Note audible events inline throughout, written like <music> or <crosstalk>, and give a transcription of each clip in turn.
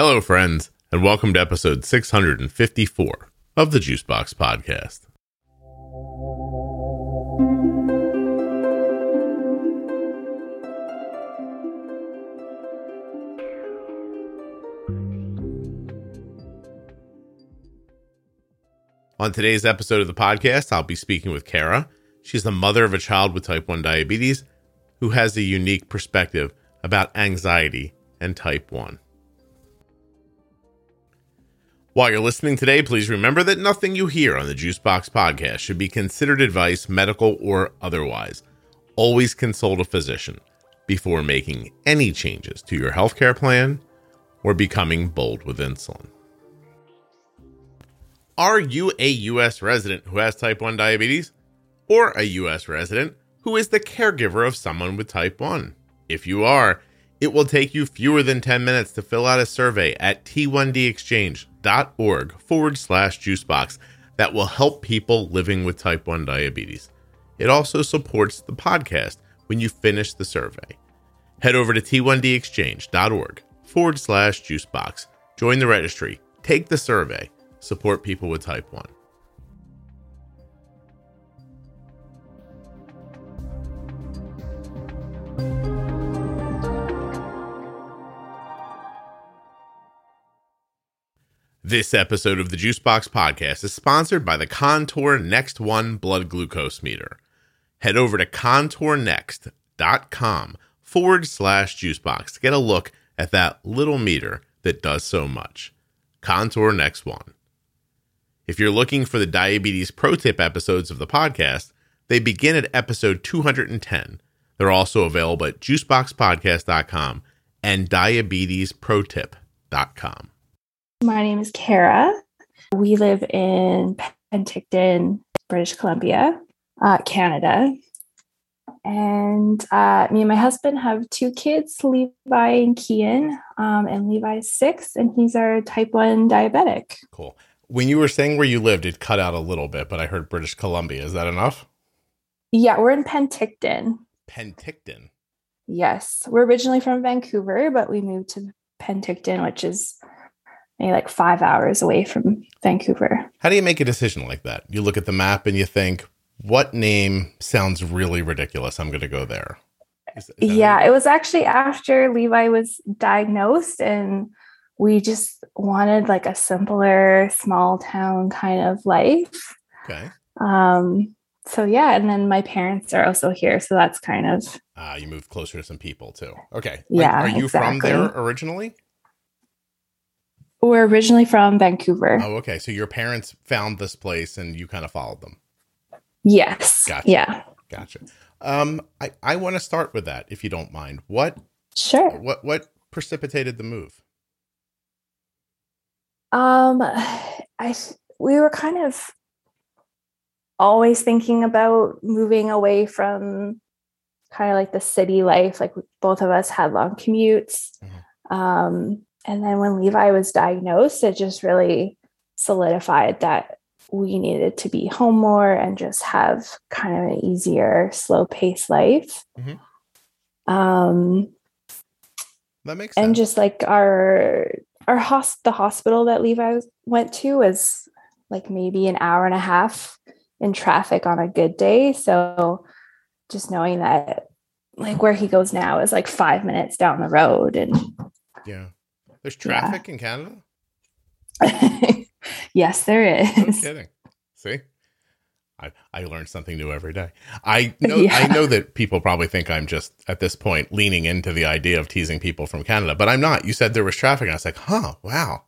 Hello, friends, and welcome to episode 654 of the Juicebox Podcast. On today's episode of the podcast, I'll be speaking with Kara. She's the mother of a child with type 1 diabetes who has a unique perspective about anxiety and type 1. While you're listening today, please remember that nothing you hear on the Juicebox podcast should be considered advice, medical or otherwise. Always consult a physician before making any changes to your healthcare plan or becoming bold with insulin. Are you a U.S. resident who has type 1 diabetes? Or a U.S. resident who is the caregiver of someone with type 1? If you are, it will take you fewer than 10 minutes to fill out a survey at t1dexchange.org forward slash juicebox that will help people living with type 1 diabetes. It also supports the podcast when you finish the survey. Head over to t1dexchange.org forward slash juicebox. Join the registry, take the survey, support people with type 1. This episode of the Juicebox Podcast is sponsored by the Contour Next One blood glucose meter. Head over to contournext.com forward slash juicebox to get a look at that little meter that does so much. Contour Next One. If you're looking for the diabetes pro tip episodes of the podcast, they begin at episode 210. They're also available at juiceboxpodcast.com and diabetesprotip.com. My name is Kara. We live in Penticton, British Columbia, uh, Canada. And uh, me and my husband have two kids, Levi and Kian. Um, and Levi's six, and he's our type 1 diabetic. Cool. When you were saying where you lived, it cut out a little bit, but I heard British Columbia. Is that enough? Yeah, we're in Penticton. Penticton. Yes. We're originally from Vancouver, but we moved to Penticton, which is maybe like five hours away from Vancouver. How do you make a decision like that? You look at the map and you think, what name sounds really ridiculous? I'm going to go there. Is, is yeah, it was actually after Levi was diagnosed, and we just wanted like a simpler, small town kind of life. Okay. Um, so yeah, and then my parents are also here, so that's kind of ah, uh, you moved closer to some people too. Okay. Yeah. Are, are you exactly. from there originally? We're originally from Vancouver. Oh, okay. So your parents found this place and you kind of followed them. Yes. Gotcha. Yeah. Gotcha. Um, I, I want to start with that, if you don't mind. What sure. What what precipitated the move? Um I we were kind of always thinking about moving away from kind of like the city life. Like both of us had long commutes. Mm-hmm. Um and then when Levi was diagnosed, it just really solidified that we needed to be home more and just have kind of an easier, slow pace life. Mm-hmm. Um, that makes sense. And just like our our hosp- the hospital that Levi went to was like maybe an hour and a half in traffic on a good day. So just knowing that like where he goes now is like five minutes down the road and yeah there's traffic yeah. in Canada? <laughs> yes, there is. No kidding. See? I, I learn something new every day. I <laughs> know yeah. I know that people probably think I'm just at this point leaning into the idea of teasing people from Canada, but I'm not. You said there was traffic, and I was like, huh, wow.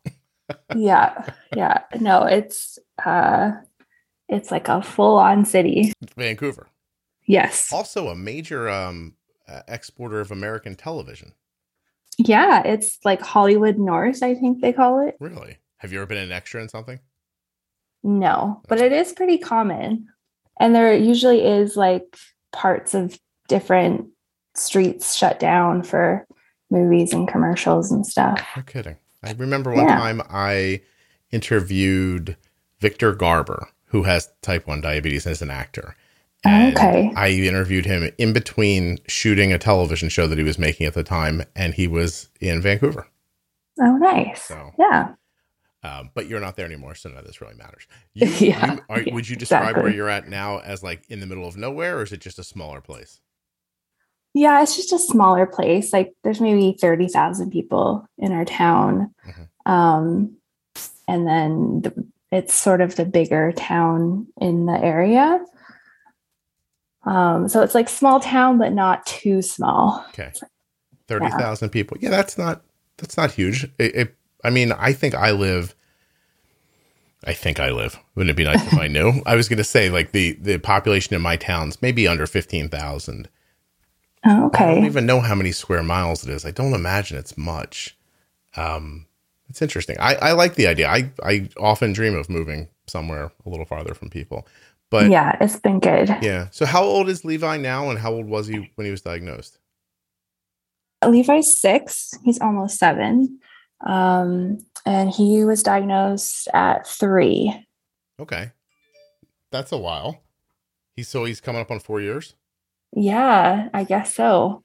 yeah. Yeah. No, it's uh it's like a full on city. Vancouver. Yes. Also a major um uh, exporter of American television. Yeah, it's like Hollywood North, I think they call it. Really? Have you ever been an extra in something? No, but it is pretty common. And there usually is like parts of different streets shut down for movies and commercials and stuff. No kidding. I remember one yeah. time I interviewed Victor Garber, who has type 1 diabetes as an actor. And okay. I interviewed him in between shooting a television show that he was making at the time, and he was in Vancouver. Oh, nice. So- yeah. Um, but you're not there anymore, so none of this really matters. <laughs> You, Yeah, you- are, yeah, would you describe where you're at now as like in the middle of nowhere, or is it just a smaller place? Yeah, it's just a smaller place. Like there's maybe 30,000 people in our town. Mhm. Um, and then the, it's sort of the bigger town in the area. Um, so it's like small town, but not too small. Okay, thirty thousand people. Yeah, that's not that's not huge. It, it, I mean, I think I live. I think I live. Wouldn't it be nice if I knew? <laughs> I was going to say like the the population in my town's maybe under fifteen thousand. Oh, I don't even know how many square miles it is. I don't imagine it's much. Um, it's interesting. I, I like the idea. I, I often dream of moving somewhere a little farther from people. But yeah. it's been good. Yeah. So how old is Levi now and how old was he when he was diagnosed? Levi's six. He's almost seven. Um, and he was diagnosed at three. Okay. That's a while. He's so he's coming up on four years. Yeah, I guess so.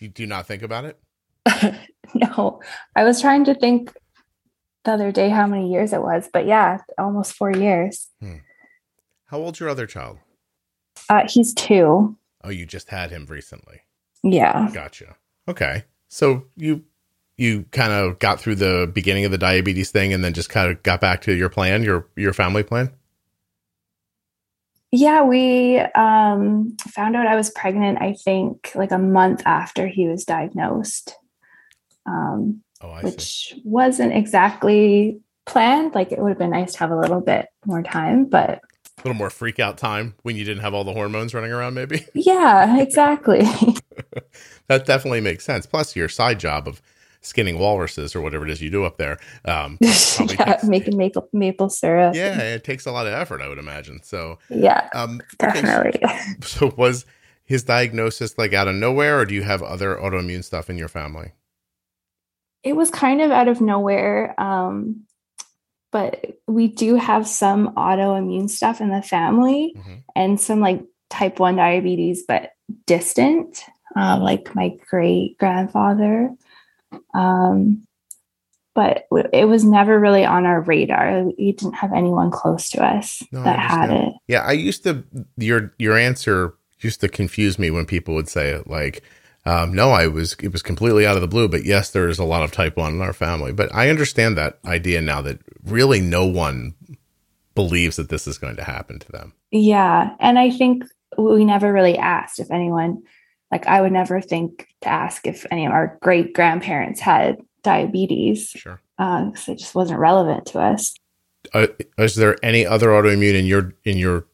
You do not think about it? <laughs> no, I was trying to think the other day how many years it was, but yeah, almost four years. How old's your other child? Uh, he's two. Oh, you just had him recently. Yeah. Gotcha. Okay. So you you kind of got through the beginning of the diabetes thing and then just kind of got back to your plan, your your family plan? Yeah, we um, found out I was pregnant, I think, like a month after he was diagnosed, um, Oh, I see. which wasn't exactly planned. Like, it would have been nice to have a little bit more time, but A little more freak out time when you didn't have all the hormones running around, maybe. <laughs> yeah, exactly. <laughs> that definitely makes sense. Plus, your side job of skinning walruses or whatever it is you do up there. Um, <laughs> yeah, takes- making maple, maple syrup. yeah, it takes a lot of effort, I would imagine. So, Yeah, um, okay, definitely. so was his diagnosis like out of nowhere, or do you have other autoimmune stuff in your family? it was kind of out of nowhere um, but we do have some autoimmune stuff in the family Mhm. and some like type 1 diabetes but distant uh, like my great grandfather um, but w- it was never really on our radar. We didn't have anyone close to us No, that had it. Yeah, I used to your your answer used to confuse me when people would say it like um, no, I was it was completely out of the blue, but yes, there is a lot of type one in our family. But I understand that idea now that really no one believes that this is going to happen to them. yeah and i think we never really asked if anyone like i would never think to ask if any of our great grandparents had diabetes Sure. because it just wasn't relevant to us. Uh, is there any other autoimmune in your in your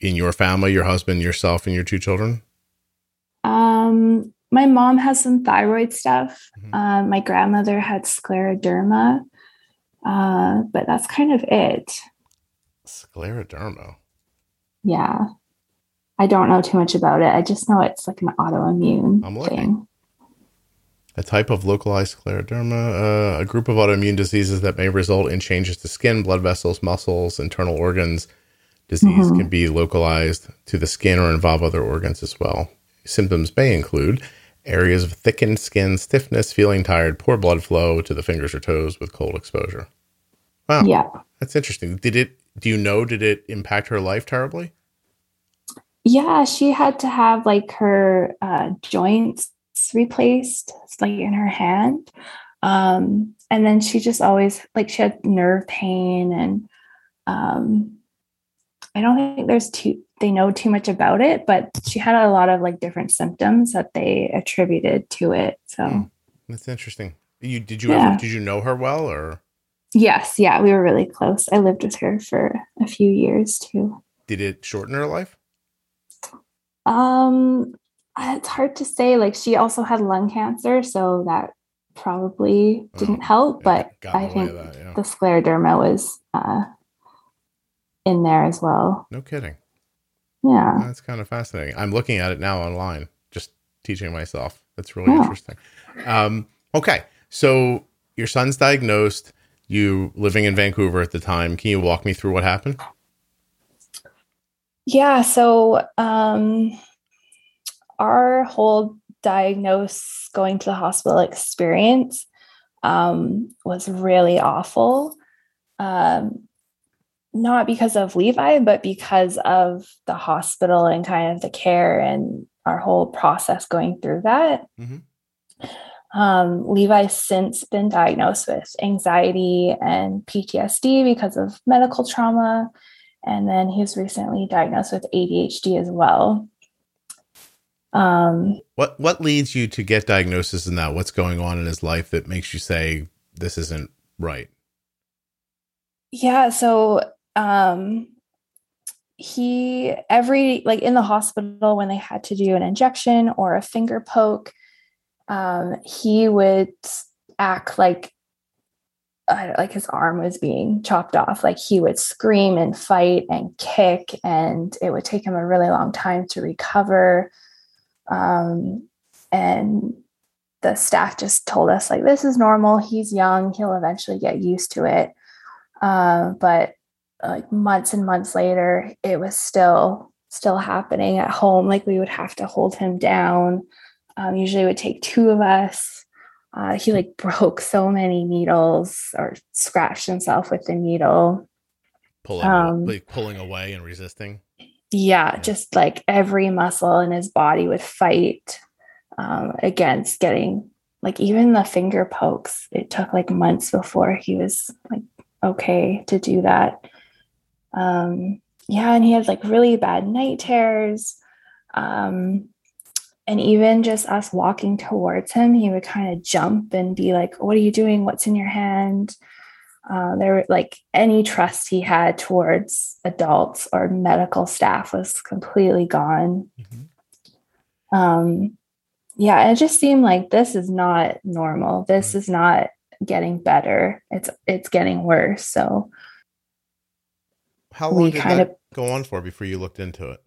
in your family, your husband, yourself, and your two children? Um, my mom has some thyroid stuff. Mhm. Um, my grandmother had scleroderma, uh, but that's kind of it. Scleroderma. Yeah, I don't know too much about it. I just know it's like an autoimmune I'm looking. thing. A type of localized scleroderma, uh, a group of autoimmune diseases that may result in changes to skin, blood vessels, muscles, internal organs. Disease Mhm. can be localized to the skin or involve other organs as well. Symptoms may include areas of thickened skin, stiffness, feeling tired, poor blood flow to the fingers or toes with cold exposure. Wow, Yeah, that's interesting. Did it? Do you know? Did it impact her life terribly? yeah. She had to have like her uh, joints replaced, like in her hand. Um, and then she just always like she had nerve pain and um, I don't think there's too they know too much about it, but she had a lot of like different symptoms that they attributed to it. So Hmm. That's interesting. You did you Yeah. ever did you know her well or yes, yeah, we were really close. I lived with her for a few years too. did it shorten her life? Um, it's hard to say. Like she also had lung cancer, so that probably didn't Oh, help. It But I think that, yeah. the scleroderma was uh, in there as well. No kidding. Yeah. That's kind of fascinating. I'm looking at it now online, just teaching myself. That's really Yeah. interesting. Um, okay, so your son's diagnosed. You living in Vancouver at the time. Can you walk me through what happened? Yeah. So, um, our whole diagnose going to the hospital experience um, was really awful. Um, not because of Levi, but because of the hospital and kind of the care and our whole process going through that. Mm-hmm. Um, Levi's since been diagnosed with anxiety and PTSD because of medical trauma. And then he was recently diagnosed with ADHD as well. Um, what what leads you to get diagnosis in that? What's going on in his life that makes you say this isn't right? Yeah, so um, he every like in the hospital when they had to do an injection or a finger poke, um, he would act like uh, like his arm was being chopped off. Like he would scream and fight and kick, and it would take him a really long time to recover. Um, and the staff just told us like this is normal. He's young. He'll eventually get used to it. Uh, but like months and months later, it was still still happening at home. Like we would have to hold him down. Um, usually, it would take two of us. Uh, he like <laughs> broke so many needles or scratched himself with the needle. Pulling, um, like pulling away and resisting. Yeah, just like every muscle in his body would fight um, against getting like even the finger pokes. It took like months before he was like okay to do that. Um, yeah, and he had like really bad night terrors. Um, and even just us walking towards him, he would kind of jump and be like, What are you doing? What's in your hand? Uh, there like any trust he had towards adults or medical staff was completely gone. Mm-hmm. Um, yeah, it just seemed like this is not normal. This right. is not getting better. It's it's getting worse. So how long did that of, go on for before you looked into it?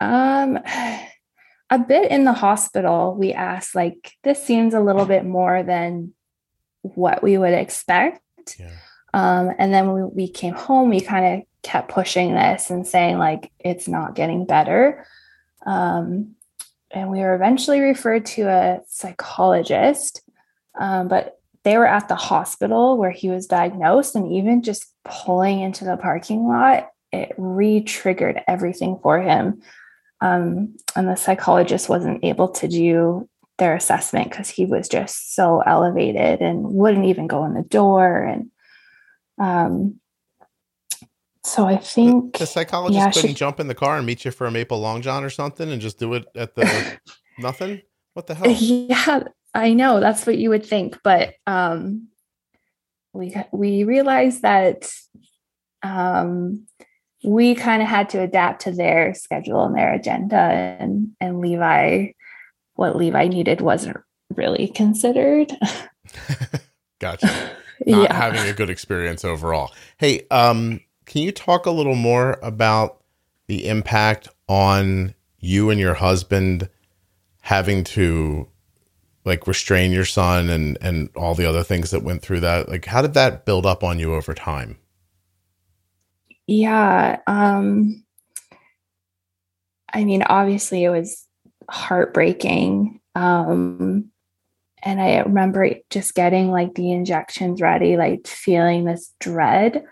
Um <sighs> a bit in the hospital, we asked like this seems a little bit more than what we would expect. Yeah. Um, and then when we came home, we kind of kept pushing this and saying like it's not getting better. Um, and we were eventually referred to a psychologist, um, but they were at the hospital where he was diagnosed, and even just pulling into the parking lot, it re-triggered everything for him. Um, and the psychologist wasn't able to do their assessment because he was just so elevated and wouldn't even go in the door and um so I think the, the psychologist yeah, couldn't she, jump in the car and meet you for a maple long john or something and just do it at the <laughs> nothing. What the hell? Yeah, I know that's what you would think, but um, we we realized that um, we kind of had to adapt to their schedule and their agenda, and and Levi what Levi needed wasn't really considered. <laughs> gotcha. <laughs> Not yeah. having a good experience overall. Hey, um, can you talk a little more about the impact on you and your husband having to like restrain your son and and all the other things that went through that? Like how did that build up on you over time? Yeah, um I mean obviously it was heartbreaking. Um, and I remember just getting like the injections ready, like feeling this dread.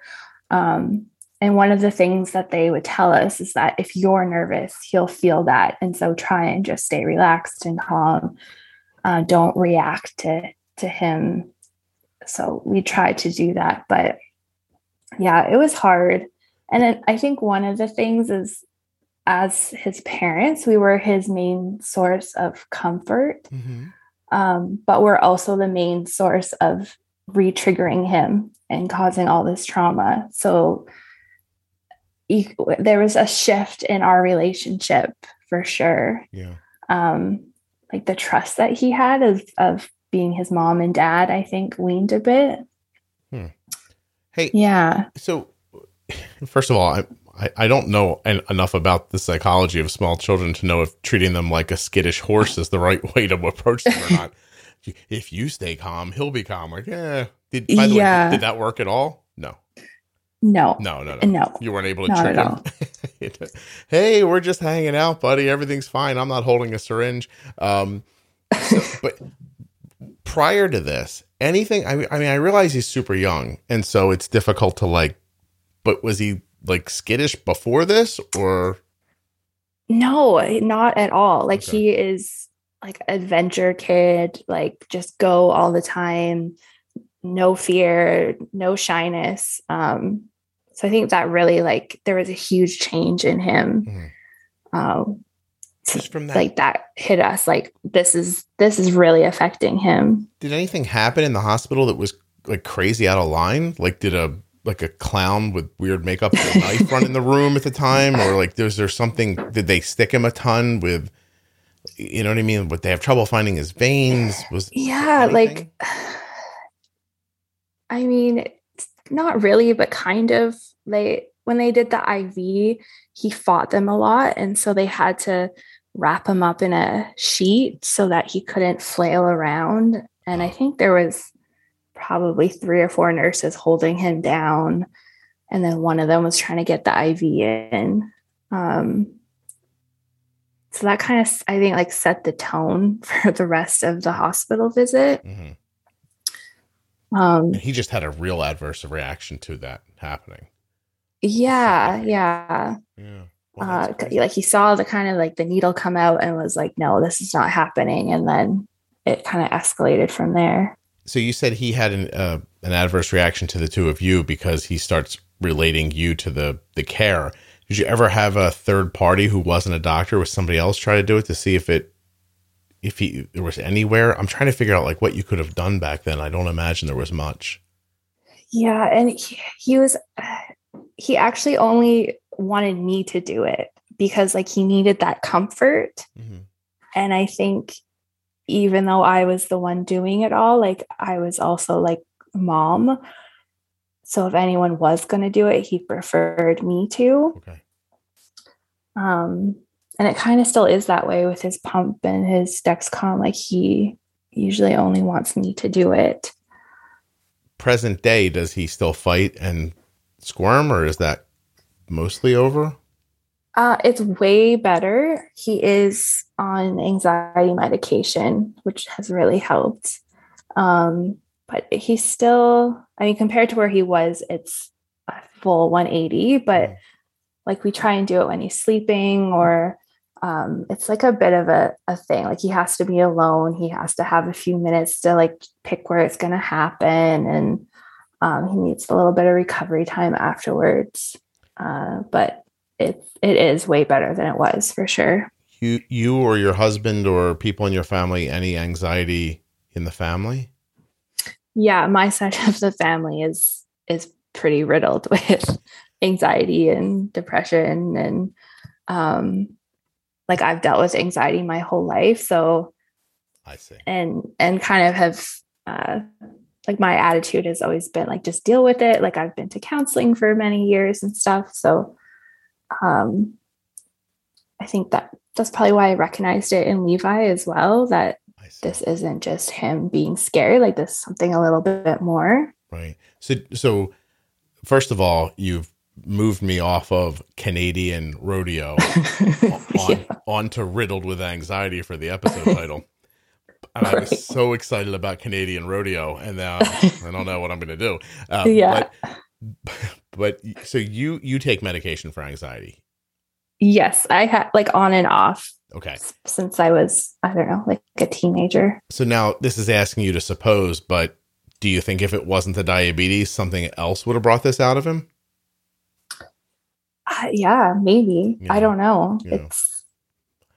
Um, and one of the things that they would tell us is that if you're nervous, he'll feel that. And so try and just stay relaxed and calm. Uh, don't react to, to him. So we tried to do that. But yeah, it was hard. And I think one of the things is as his parents, we were his main source of comfort. Mm-hmm. Um, but we're also the main source of re-triggering him and causing all this trauma. So he, there was a shift in our relationship for sure. Yeah. Um, like the trust that he had of of being his mom and dad, I think weaned a bit. Hmm. Hey, yeah. So, first of all, I, I, I don't know en- enough about the psychology of small children to know if treating them like a skittish horse is the right <laughs> way to approach them or not. <laughs> if you stay calm, he'll be calmer. Yeah. Did by the yeah. way, did that work at all? No. No. No, no, no. No. You weren't able to trick him. <laughs> <laughs> hey, we're just hanging out, buddy. Everything's fine. I'm not holding a syringe. Um, so, <laughs> but prior to this, anything? I, I mean, I realize he's super young, and so it's difficult to like. But was he like skittish before this, or No, not at all. Like Okay. he is like adventure kid, like just go all the time, no fear, no shyness. Um, so I think that really like there was a huge change in him. Mhm. Um, just from that? like that hit us like this is this is really affecting him. did anything happen in the hospital that was like crazy out of line? Like, did a like a clown with weird makeup with a <laughs> knife run in the room at the time, or like, was there something? Did they stick him a ton with? You know what I mean? But they have trouble finding his veins? Was Yeah, like <sighs> I mean, not really, but kind of. They when they did the IV, he fought them a lot, and so they had to wrap him up in a sheet so that he couldn't flail around. And I think there was probably three or four nurses holding him down, and then one of them was trying to get the IV in. Um, so that kind of, I think, like set the tone <laughs> for the rest of the hospital visit. Mhm. Um, And he just had a real adverse reaction to that happening. yeah, yeah. Yeah. Well, Uh, like he saw the kind of like the needle come out and was like, no, this is not happening. And then it kind of escalated from there. so you said he had an uh, an adverse reaction to the two of you because he starts relating you to the the care. Did you ever have a third party who wasn't a doctor, was somebody else try to do it to see if it if he there was anywhere? I'm trying to figure out like what you could have done back then. I don't imagine there was much. Yeah. And he, he was, he actually only wanted me to do it because like he needed that comfort. And I think even though I was the one doing it all, like I was also like mom. So if anyone was going to do it, he preferred me to. Okay. Um, and it kind of still is that way with his pump and his Dexcom. Like he usually only wants me to do it. Present day, does he still fight and squirm, or is that mostly over? Uh, it's way better. He is on anxiety medication, which has really helped. Um, but he's still, I mean, compared to where he was, it's a full 180. But Mhm. like we try and do it when he's sleeping, or um, it's like a bit of a, a thing. Like he has to be alone. He has to have a few minutes to like pick where it's going to happen. And um, he needs a little bit of recovery time afterwards. Uh, but it it is way better than it was for sure. You you or your husband or people in your family any anxiety in the family? Yeah, my side of the family is is pretty riddled <laughs> with anxiety and depression and um like I've dealt with anxiety my whole life so I see. and and kind of have uh like my attitude has always been like just deal with it like I've been to counseling for many years and stuff so um I think that that's probably why I recognized it in Levi as well that this isn't just him being scared like this something a little bit more Right. So so first of all, you've moved me off of Canadian rodeo <laughs> on, Yeah. onto riddled with anxiety for the episode title. And I was so excited about Canadian rodeo, and now I don't know what I'm going to do. Uh, Yeah. But, but so you you take medication for anxiety. yes i had like on and off Okay. since i was i don't know like a teenager So now this is asking you to suppose, but do you think if it wasn't the diabetes, something else would have brought this out of him? <sighs> yeah maybe Yeah. i don't know Yeah. it's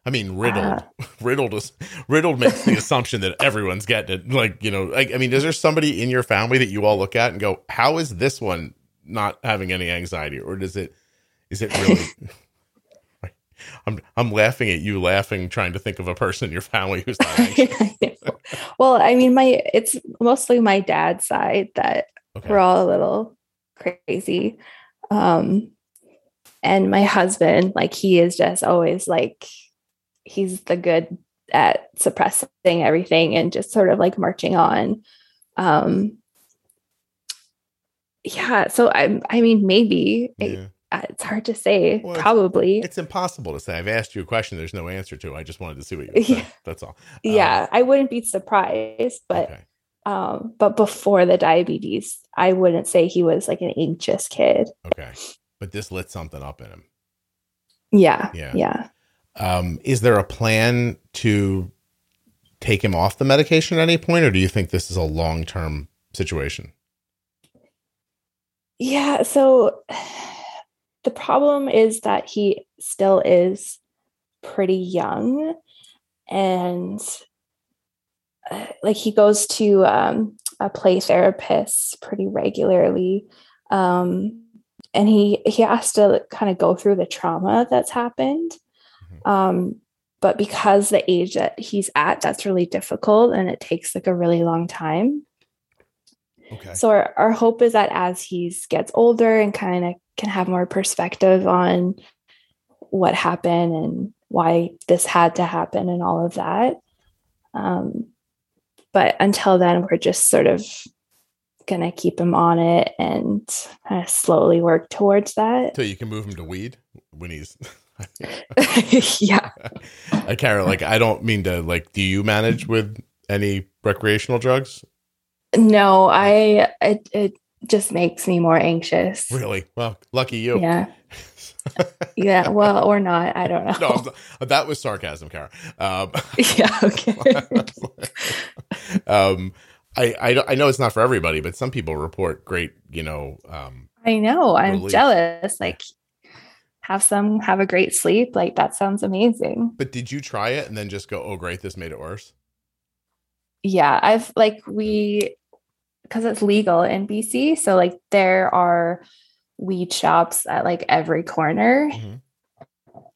I mean, riddled. Uh. <laughs> riddled is riddled makes the assumption that everyone's getting it. Like, you know, like, I mean, is there somebody in your family that you all look at and go, "How is this one not having any anxiety?" Or does it? Is it really? <laughs> <laughs> I'm I'm laughing at you, laughing, trying to think of a person in your family who's not anxious. well i mean my it's mostly my dad's side that Okay. we're all a little crazy um and my husband like he is just always like he's the good at suppressing everything and just sort of like marching on um yeah so i i mean maybe it, Yeah. uh, it's hard to say. Well, Probably. It's impossible to say. I've asked you a question there's no answer to. I just wanted to see what you say. <laughs> Yeah. That's all. yeah, I wouldn't be surprised, but Okay. um, but before the diabetes, I wouldn't say he was like an anxious kid. Okay. But this lit something up in him. Yeah, Yeah. yeah. Um, is there a plan to take him off the medication at any point, or do you think this is a long term situation? Yeah, so <sighs> the problem is that he still is pretty young and uh, like he goes to um, a play therapist pretty regularly um, and he he has to kind of go through the trauma that's happened Mhm. um, but because the age that he's at that's really difficult and it takes like a really long time Okay. so our, our hope is that as he gets older and kind of can have more perspective on what happened and why this had to happen and all of that. Um, but until then, we're just sort of gonna keep him on it and kind of slowly work towards that. So you can move him to weed when he's. <laughs> yeah. <laughs> I Kara, like I don't mean to like. Do you manage with any recreational drugs? No, I it, it just makes me more anxious. Really? Well, lucky you. Yeah. <laughs> Yeah. Well, or not. I don't know. no, that was sarcasm, Kara. Um, yeah. Okay. um, I, I I know it's not for everybody, but some people report great, you know, um, I know. I'm Relief. jealous. Like, have some have a great sleep. Like, that sounds amazing. but did you try it and then just go, oh, great, this made it worse? Yeah. I've like, we, because it's legal in BC. So, like, there are weed shops at like every corner. Mhm.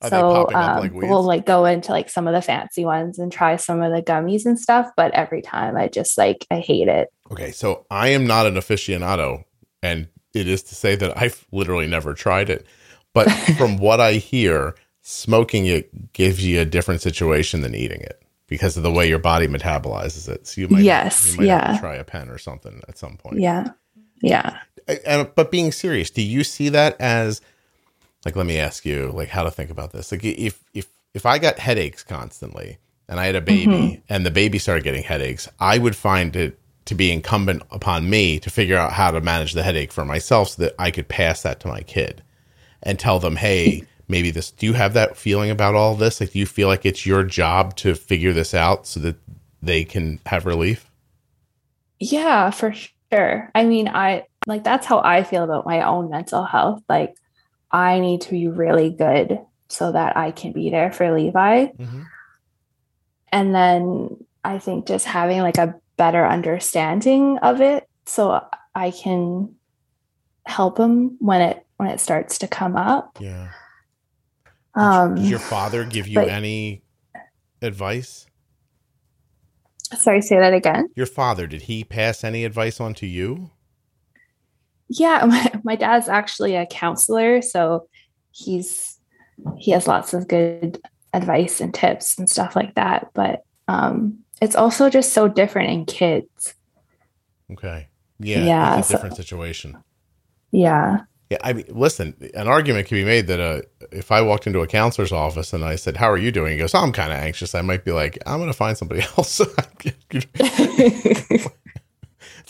Are so, um, like we'll like go into like some of the fancy ones and try some of the gummies and stuff. But every time I just like, I hate it. Okay, so I am not an aficionado, and it is to say that I've literally never tried it. But <laughs> from what I hear, smoking it gives you a different situation than eating it because of the way your body metabolizes it. So you might, Yes, you might yeah. try a pen or something at some point. Yeah. Yeah. And but being serious, do you see that as like let me ask you like how to think about this? Like if if if I got headaches constantly and I had a baby Mhm. and the baby started getting headaches, I would find it to be incumbent upon me to figure out how to manage the headache for myself so that I could pass that to my kid and tell them, "Hey, maybe this do you have that feeling about all this? Like do you feel like it's your job to figure this out so that they can have relief?" Yeah, for sure. I mean, I like that's how I feel about my own mental health. Like, I need to be really good so that I can be there for Levi. Mhm. And then I think just having like a better understanding of it so I can help him when it when it starts to come up. Yeah. Um Does your father give you but- any advice? sorry, say that again. Your father, did he pass any advice on to you? Yeah, <laughs> my, my dad's actually a counselor, so he's he has lots of good advice and tips and stuff like that. But um, it's also just so different in kids. Okay. Yeah. Yeah, It's a so- different situation. Yeah, Yeah. I mean, listen, an argument can be made that uh, if I walked into a counselor's office and I said, How are you doing? He goes, I'm kind of anxious. I might be like, I'm going to find somebody <laughs> else. <laughs>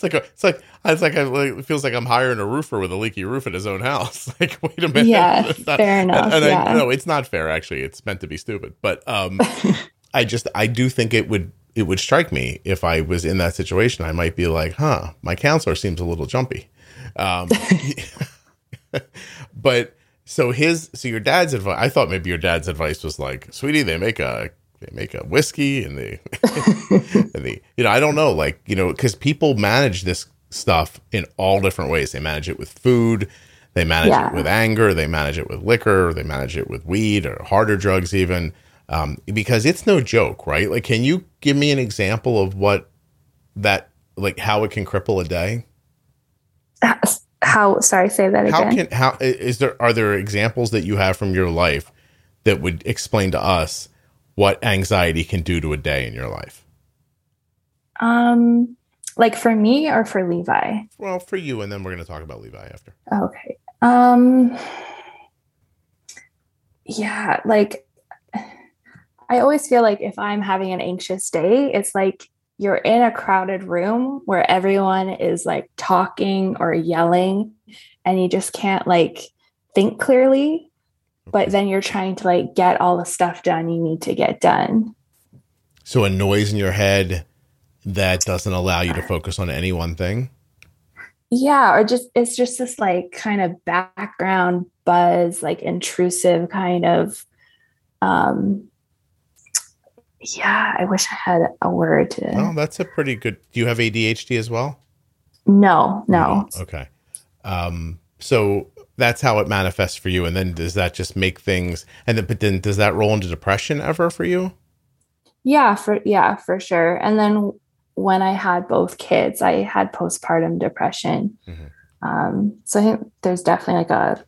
it's like, a, it's like, it's like, I, like, it feels like I'm hiring a roofer with a leaky roof at his own house. <laughs> Like, wait a minute. Yeah, <laughs> not- fair enough, And, and yeah. I, no, it's not fair. Actually, it's meant to be stupid. But um, <laughs> I just I do think it would it would strike me if I was in that situation. I might be like, huh, my counselor seems a little jumpy. Um, but so his so your dad's advice. I thought maybe your dad's advice was like, sweetie, they make a they make a whiskey and they <laughs> and the you know I don't know like you know because people manage this stuff in all different ways. They manage it with food. They manage Yeah. it with anger. They manage it with liquor. They manage it with weed or harder drugs, even um, because it's no joke, right? Like, can you give me an example of what that, like, how it can cripple a day? how? Sorry, say that again. How can how is there are there examples that you have from your life that would explain to us what anxiety can do to a day in your life? um, like for me or for Levi? Well, for you, and then we're going to talk about Levi after. Okay. Um yeah, like I always feel like if I'm having an anxious day, it's like you're in a crowded room where everyone is like talking or yelling and you just can't like think clearly but then you're trying to like get all the stuff done you need to get done. So a noise in your head that doesn't allow you to focus on any one thing? Yeah or just it's just this like kind of background buzz like intrusive kind of um yeah i wish i had a word to oh that's a pretty good do you have adhd as well? No. No okay. Um so that's how it manifests for you. And then does that just make things and then but then does that roll into depression ever for you? Yeah for yeah for sure. And then when i had both kids i had postpartum depression. Mm-hmm. um so i think there's definitely like a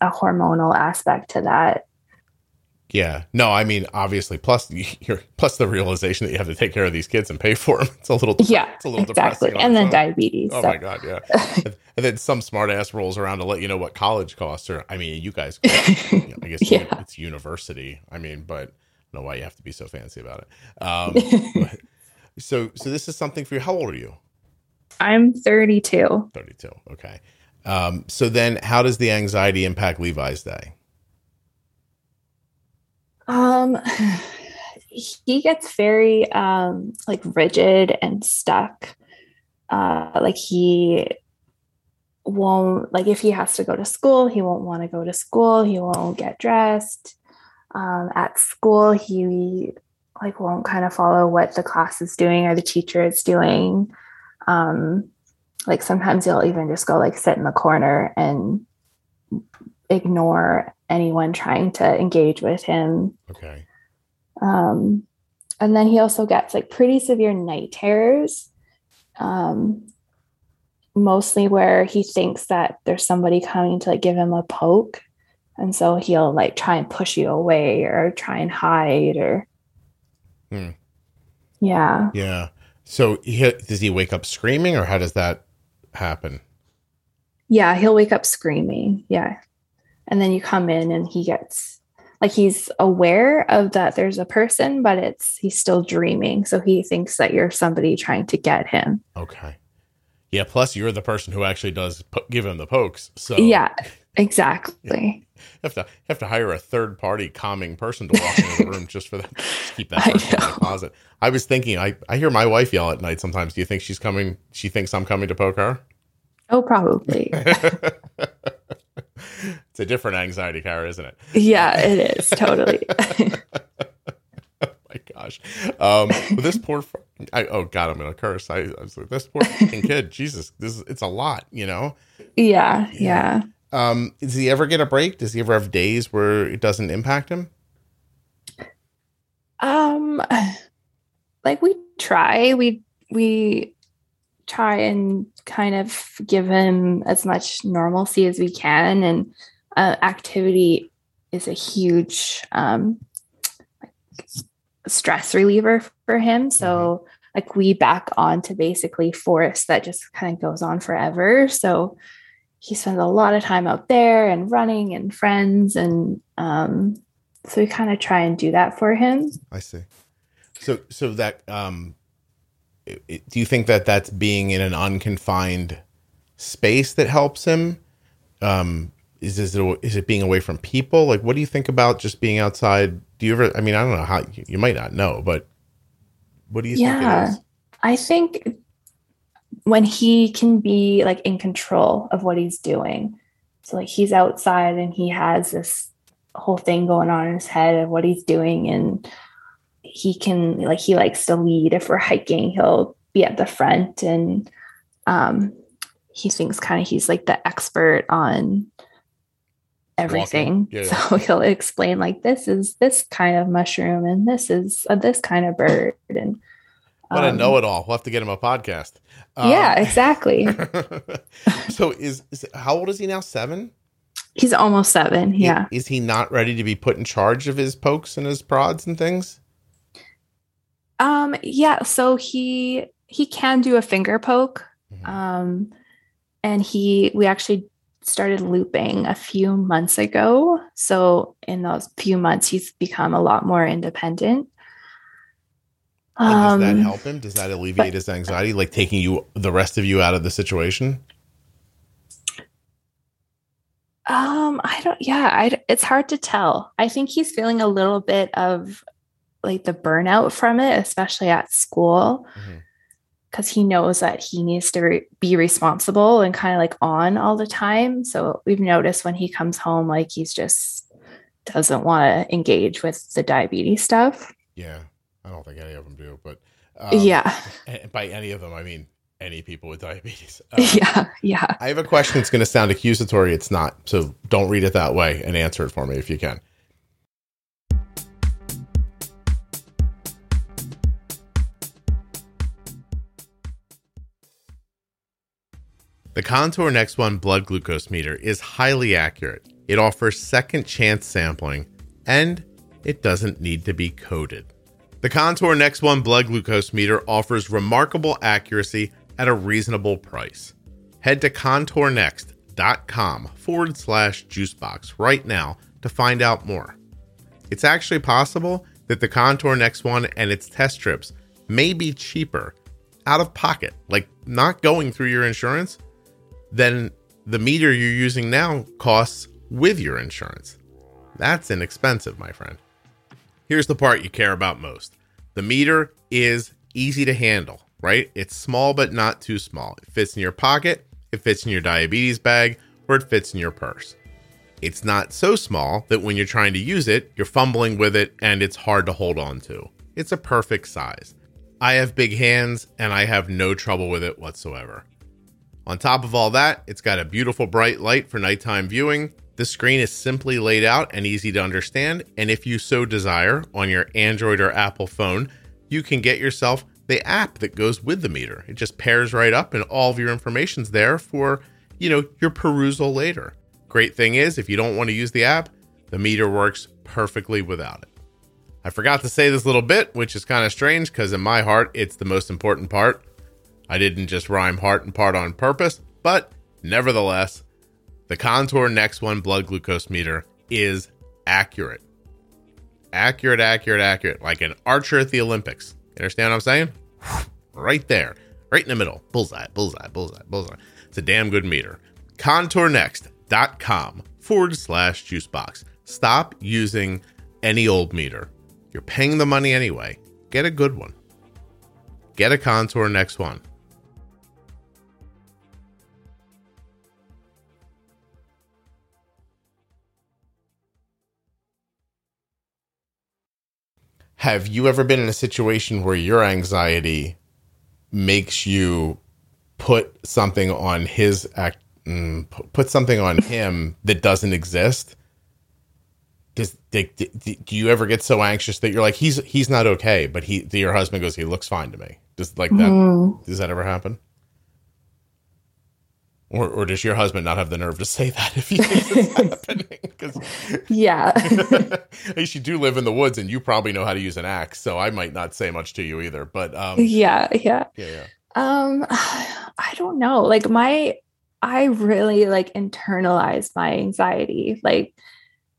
a hormonal aspect to that yeah. No, I mean, obviously, plus <laughs> you're plus the realization that you have to take care of these kids and pay for them. <laughs> It's a little, yeah, it's a little exactly. And then diabetes. Oh so. my God. Yeah. <laughs> and, then some smart ass rolls around to let you know what college costs are. I mean, you guys, you know, I guess yeah. it's university. I mean, but I don't know why you have to be so fancy about it. Um, but, so, so this is something for you. How old are you? I'm 32. 32. Okay. Um, so then how does the anxiety impact Levi's day? Um, he gets very um like rigid and stuck. Uh, like he won't like if he has to go to school, he won't want to go to school. He won't get dressed. Um, at school, he like won't kind of follow what the class is doing or the teacher is doing. Um, like sometimes he'll even just go like sit in the corner and ignore anyone trying to engage with him. Okay. Um, and then he also gets like pretty severe night terrors, um, mostly where he thinks that there's somebody coming to like give him a poke. And so he'll like try and push you away or try and hide or. Hmm. Yeah. Yeah. So he, does he wake up screaming or how does that happen? Yeah, he'll wake up screaming. Yeah and then you come in and he gets like he's aware of that there's a person but it's he's still dreaming. So he thinks that you're somebody trying to get him. Okay. Yeah plus you're the person who actually does po- give him the pokes so. Yeah exactly. <laughs> You have to have to hire a third party calming person to walk into the room just for that just keep that <laughs> person in the closet. I was thinking i i hear my wife yell at night sometimes. Do you think she's coming she thinks i'm coming to poke her? Oh probably <laughs> it's a different anxiety Kara, isn't it? Yeah, it is totally. <laughs> <laughs> oh my gosh, um, this poor. I, oh God, I'm gonna curse. I, I was like, this poor kid. <laughs> Jesus, this is, it's a lot, you know. Yeah, yeah. Um, does he ever get a break? Does he ever have days where it doesn't impact him? Um, like we try. We we try and kind of give him as much normalcy as we can. And uh, activity is a huge um, stress reliever for him. So, mm-hmm. like, we back on to basically forest that just kind of goes on forever. So, he spends a lot of time out there and running and friends. And um, so, we kind of try and do that for him. I see. So, so that um, do you think that that's being in an unconfined space that helps him? Um, is is it is it being away from people? Like, what do you think about just being outside? Do you ever? I mean, I don't know how you might not know, but what do you yeah, think? I think when he can be like in control of what he's doing. So like he's outside and he has this whole thing going on in his head of what he's doing and he can like he likes to lead if we're hiking he'll be at the front and um he thinks kind of he's like the expert on everything. Yeah, <laughs> yeah. so he'll explain like this is this kind of mushroom and this is uh, this kind of bird and what um, a know-it-all we'll have to get him a podcast. Um, yeah exactly. <laughs> <laughs> So is, is how old is he now? Seven? He's almost seven yeah. is, is he not ready to be put in charge of his pokes and his prods and things? Um, yeah, so he he can do a finger poke. Mm-hmm. Um, and he we actually started looping a few months ago. So in those few months, he's become a lot more independent. And does that um, help him? Does that alleviate but, his anxiety, like taking you the rest of you out of the situation? Um, I don't. Yeah, I, it's hard to tell. I think he's feeling a little bit of like the burnout from it, especially at school, because he knows that he needs to re- be responsible and kind of like on all the time. So we've noticed when he comes home, like he's just doesn't want to engage with the diabetes stuff. Yeah, I don't think any of them do, but um, yeah, by any of them, I mean any people with diabetes. <laughs> Um, yeah, yeah. I have a question that's going to sound accusatory. It's not, so don't read it that way and answer it for me if you can. The Contour Next One blood glucose meter is highly accurate. It offers second chance sampling and it doesn't need to be coded. The Contour Next One blood glucose meter offers remarkable accuracy at a reasonable price. Head to contournext.com forward slash juicebox right now to find out more. It's actually possible that the Contour Next One and its test strips may be cheaper out of pocket, like not going through your insurance than the meter you're using now costs with your insurance. That's inexpensive, my friend. Here's the part you care about most the meter is easy to handle, right? It's small, but not too small. It fits in your pocket, it fits in your diabetes bag, or it fits in your purse. It's not so small that when you're trying to use it, you're fumbling with it and it's hard to hold on to. It's a perfect size. I have big hands and I have no trouble with it whatsoever. On top of all that, it's got a beautiful bright light for nighttime viewing. The screen is simply laid out and easy to understand, and if you so desire, on your Android or Apple phone, you can get yourself the app that goes with the meter. It just pairs right up and all of your information's there for, you know, your perusal later. Great thing is, if you don't want to use the app, the meter works perfectly without it. I forgot to say this little bit, which is kind of strange because in my heart, it's the most important part. I didn't just rhyme heart and part on purpose, but nevertheless, the Contour Next One blood glucose meter is accurate. Accurate, accurate, accurate, like an archer at the Olympics. You understand what I'm saying? <sighs> Right there, right in the middle. Bullseye, bullseye, bullseye, bullseye. It's a damn good meter. ContourNext.com forward slash juicebox. Stop using any old meter. You're paying the money anyway. Get a good one. Get a Contour Next One. Have you ever been in a situation where your anxiety makes you put something on his act, mm, put something on him that doesn't exist? Does do, do you ever get so anxious that you're like he's he's not okay, but he your husband goes he looks fine to me? Does like that? Mm. Does that ever happen? Or, or does your husband not have the nerve to say that if he thinks it's <laughs> happening? Because yeah, <laughs> at least you do live in the woods and you probably know how to use an axe. So I might not say much to you either. But um, yeah, yeah, yeah, yeah. Um, <sighs> I don't know. Like my, I really like internalize my anxiety. Like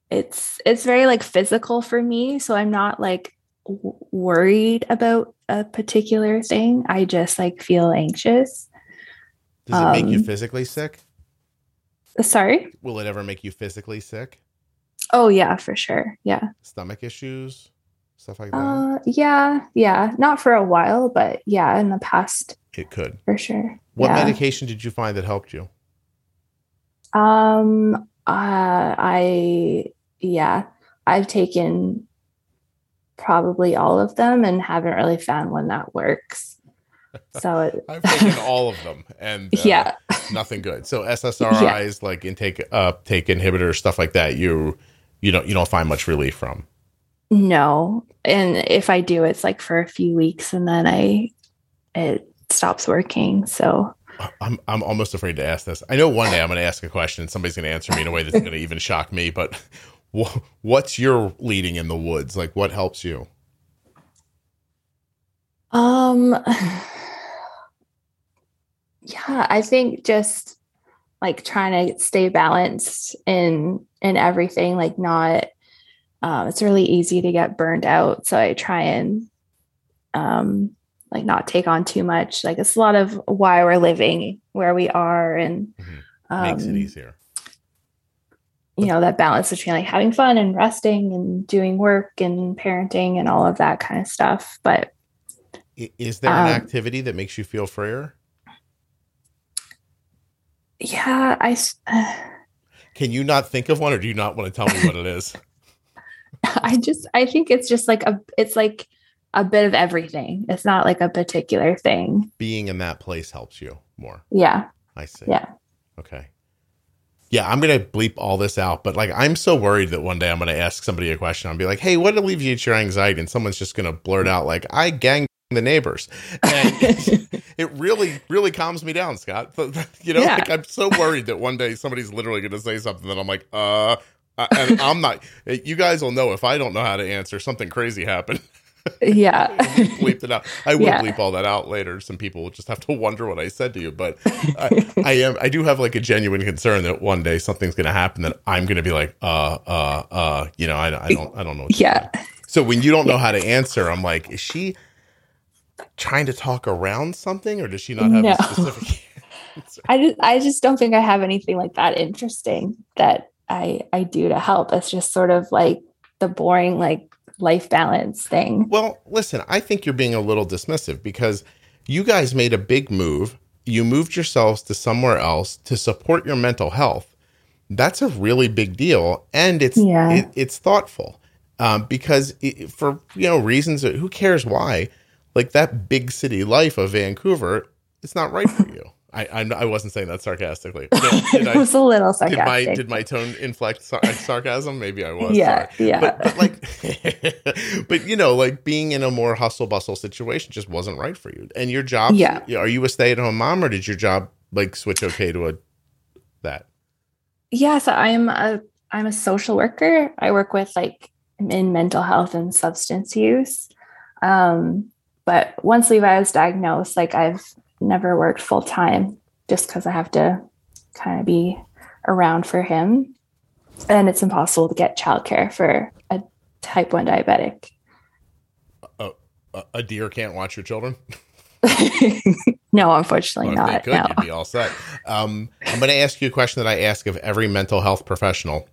it's it's very like physical for me. So I'm not like w- worried about a particular thing. I just like feel anxious does it um, make you um, physically sick? Sorry? Will it ever make you physically sick? Oh yeah, for sure. Yeah. Stomach issues, stuff like that. Uh, yeah, yeah. Not for a while, but yeah, in the past, it could for sure. What yeah. medication did you find that helped you? Um, uh, I yeah, I've taken probably all of them and haven't really found one that works. So it, <laughs> I've taken all of them, and uh, yeah, nothing good. So SSRIs, <laughs> yeah. like intake uptake inhibitors, stuff like that, you you don't you don't find much relief from. No, and if I do, it's like for a few weeks, and then I it stops working. So I'm I'm almost afraid to ask this. I know one day I'm going to ask a question, and somebody's going to answer me in a way that's going to even shock me. But <laughs> what's your leading in the woods? Like, what helps you? Um. Yeah, I think just like trying to stay balanced in in everything, like not um, it's really easy to get burned out. So I try and um, like not take on too much. Like it's a lot of why we're living where we are and um, Makes it easier. you know that balance between like having fun and resting and doing work and parenting and all of that kind of stuff. But Is there an um, activity that makes you feel freer? Yeah, I s- uh. Can you not think of one, or do you not want to tell me what it is? <laughs> I just I think it's just like a it's like a bit of everything. It's not like a particular thing. Being in that place helps you more. Yeah. I see. Yeah. Okay. Yeah, I'm gonna bleep all this out, but like I'm so worried that one day I'm gonna ask somebody a question. I'll be like, "Hey, what alleviates your anxiety?" And someone's just gonna blurt out like, "I gang the neighbors," and <laughs> it really, really calms me down, Scott. <laughs> you know, Yeah. like I'm so worried that one day somebody's literally gonna say something that I'm like, "Uh," and <laughs> I'm not. You guys will know if I don't know how to answer, something crazy happened. yeah. bleeped it out. I will Yeah. bleep all that out later. Some people will just have to wonder what I said to you, but I, I am. I do have like a genuine concern that one day something's going to happen that I'm going to be like, uh, uh, uh. You know, I, I don't, I don't know. what yeah. So when you don't know how to answer, I'm like, is she trying to talk around something, or does she not have No. a specific? <laughs> answer? I just I just don't think I have anything like that interesting that I I do to help. It's just sort of like the boring like life balance thing. Well, listen, I think you're being a little dismissive because you guys made a big move. You moved yourselves to somewhere else to support your mental health. That's a really big deal, and it's Yeah. it, it's thoughtful um, because it, for you know reasons who cares why, like that big city life of Vancouver, it's not right for you. <laughs> I I, I wasn't saying that sarcastically. <laughs> Did, did it I, was a little did my sarcastic. did my tone inflect sar- <laughs> sarcasm? Maybe I was. yeah, sorry yeah. but, but like but you know like being in a more hustle bustle situation just wasn't right for you and your job Yeah. are you a stay-at-home mom or did your job like switch okay to a that yeah so i'm a i'm a social worker i work with like in mental health and substance use um but once levi was diagnosed like i've never worked full time just because i have to kind of be around for him. And it's impossible to get childcare for a type 1 diabetic. A, a deer can't watch your children? <laughs> No unfortunately Well, not could no. you'd be all set. Um, i'm going to ask you a question that i ask of every mental health professional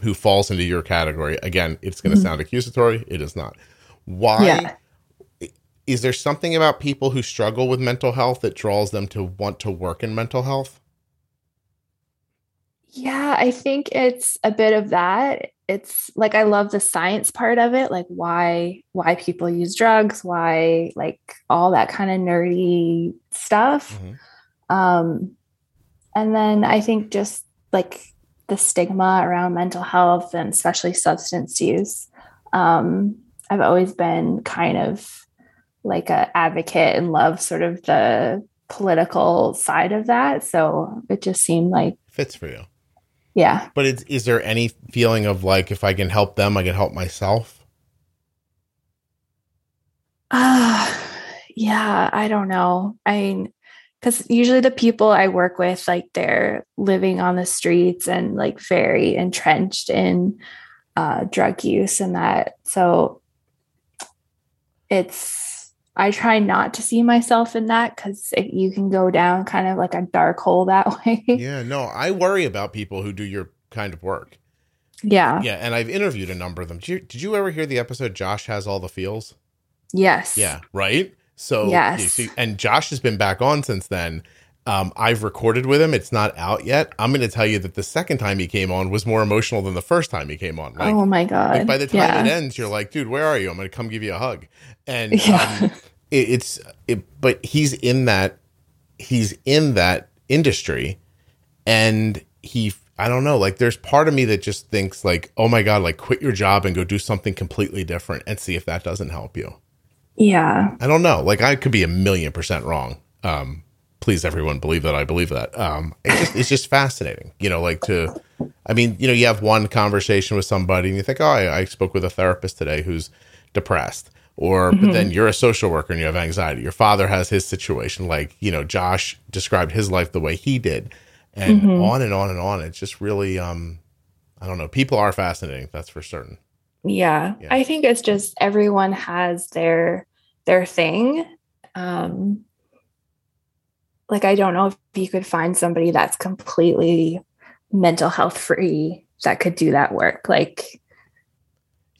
who falls into your category. Again it's going to Mhm. sound accusatory. It is not. Why Yeah. Is there something about people who struggle with mental health that draws them to want to work in mental health Yeah, I think it's a bit of that. It's like I love the science part of it, like why why people use drugs, why like all that kind of nerdy stuff. Mhm. Um and then I think just like the stigma around mental health and especially substance use. Um I've always been kind of like a advocate and love sort of the political side of that. So it just seemed like fits for you yeah. But it's, is there any feeling of like if I can help them, I can help myself? Uh, <sighs> yeah, I don't know. I mean, because usually the people I work with, like they're living on the streets and like very entrenched in uh, drug use and that. So it's, I try not to see myself in that because you can go down kind of like a dark hole that <laughs> way. Yeah, no, I worry about people who do your kind of work. yeah. Yeah, and I've interviewed a number of them. Did you, did you ever hear the episode Josh has all the feels? Yes. Yeah, right. So Yes. you see- and Josh has been back on since then. Um, I've recorded with him. It's not out yet. I'm going to tell you that the second time he came on was more emotional than the first time he came on. Like, oh my God. like by the time yeah. it ends, you're like, dude, where are you? I'm going to come give you a hug. And Yeah. um, it, it's, it, but he's in that, he's in that industry, and he, I don't know, like there's part of me that just thinks like, oh my god, like quit your job and go do something completely different and see if that doesn't help you. yeah. I don't know, like I could be a million percent wrong. Um, please everyone believe that I believe that. Um, it's just, it's just fascinating, you know, like to, I mean, you know, you have one conversation with somebody and you think, oh, I, I spoke with a therapist today who's depressed. Or, but then you're a social worker and you have anxiety. Your father has his situation, like, you know, Josh described his life the way he did. and mm-hmm. on and on and on. It's just really, um, I don't know. People are fascinating. That's for certain. Yeah. yeah. I think it's just everyone has their, their thing. Um, like, I don't know if you could find somebody that's completely mental health free that could do that work. Like,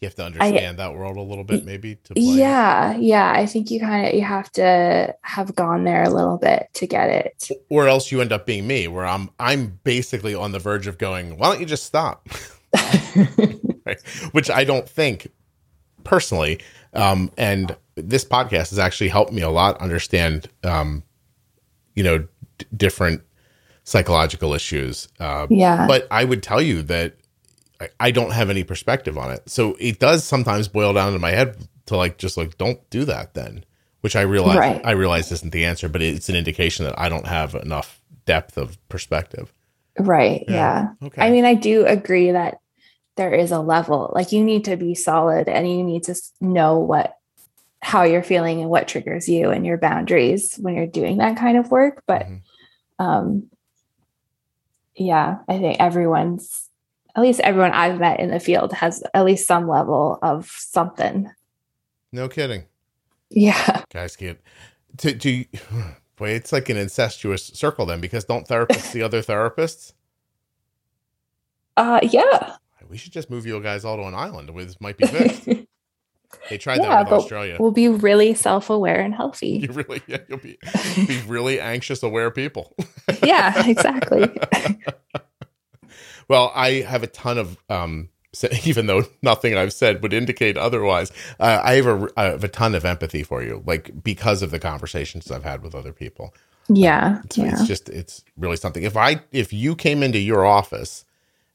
you have to understand I, that world a little bit maybe to yeah yeah i think you kind of you have to have gone there a little bit to get it or else you end up being me where i'm i'm basically on the verge of going why don't you just stop <laughs> right? which i don't think personally um, and this podcast has actually helped me a lot understand um, you know d- different psychological issues uh, yeah but i would tell you that I don't have any perspective on it. So it does sometimes boil down in my head to like just like don't do that then, which I realize right. I realize isn't the answer, but it's an indication that I don't have enough depth of perspective. Right. Yeah. yeah. Okay. I mean, I do agree that there is a level like you need to be solid and you need to know what how you're feeling and what triggers you and your boundaries when you're doing that kind of work, but mm-hmm. um yeah, I think everyone's at least everyone I've met in the field has at least some level of something. No kidding. Yeah. Guys can't to to <sighs> boy, it's like an incestuous circle then because don't therapists see other therapists? <laughs> Uh yeah. We should just move you guys all to an island this might be fixed. <laughs> they tried yeah, that in Australia. We'll be really self-aware and healthy. You really yeah, you'll be be really anxious aware people. <laughs> yeah, exactly. <laughs> Well, I have a ton of, um, <laughs> even though nothing I've said would indicate otherwise, uh, I, have a, I have a ton of empathy for you, like because of the conversations I've had with other people. Yeah, it's, yeah. it's just it's really something. If I if you came into your office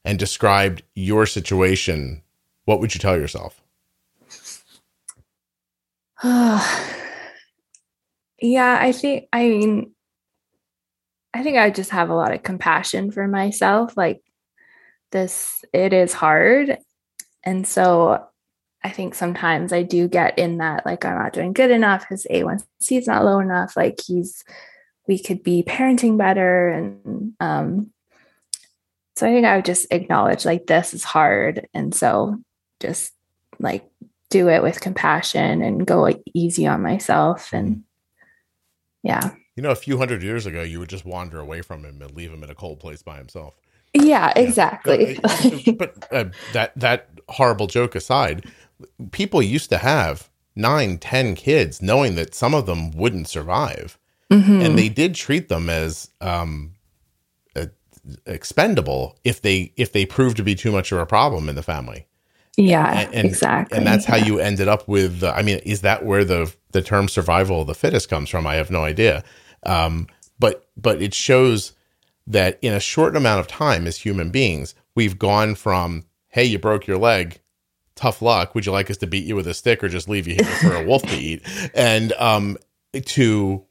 and described your situation, what would you tell yourself? <sighs> yeah, I think I mean I think I just have a lot of compassion for myself. Like this it is hard and so i think sometimes i do get in that like i'm not doing good enough his a1c is not low enough like he's we could be parenting better and um so i think i would just acknowledge like this is hard and so just like do it with compassion and go like easy on myself and mm-hmm. yeah you know a few hundred years ago you would just wander away from him and leave him in a cold place by himself yeah, exactly. Yeah. but uh, that that horrible joke aside, people used to have nine, ten kids, knowing that some of them wouldn't survive, mm-hmm. and they did treat them as um, uh, expendable if they if they proved to be too much of a problem in the family. Yeah, and, and exactly. And that's how you ended up with. Uh, I mean, is that where the the term "survival of the fittest" comes from? I have no idea. Um, but but it shows that in a short amount of time as human beings, we've gone from, hey, you broke your leg, tough luck. Would you like us to beat you with a stick or just leave you here for a wolf to eat? And um, to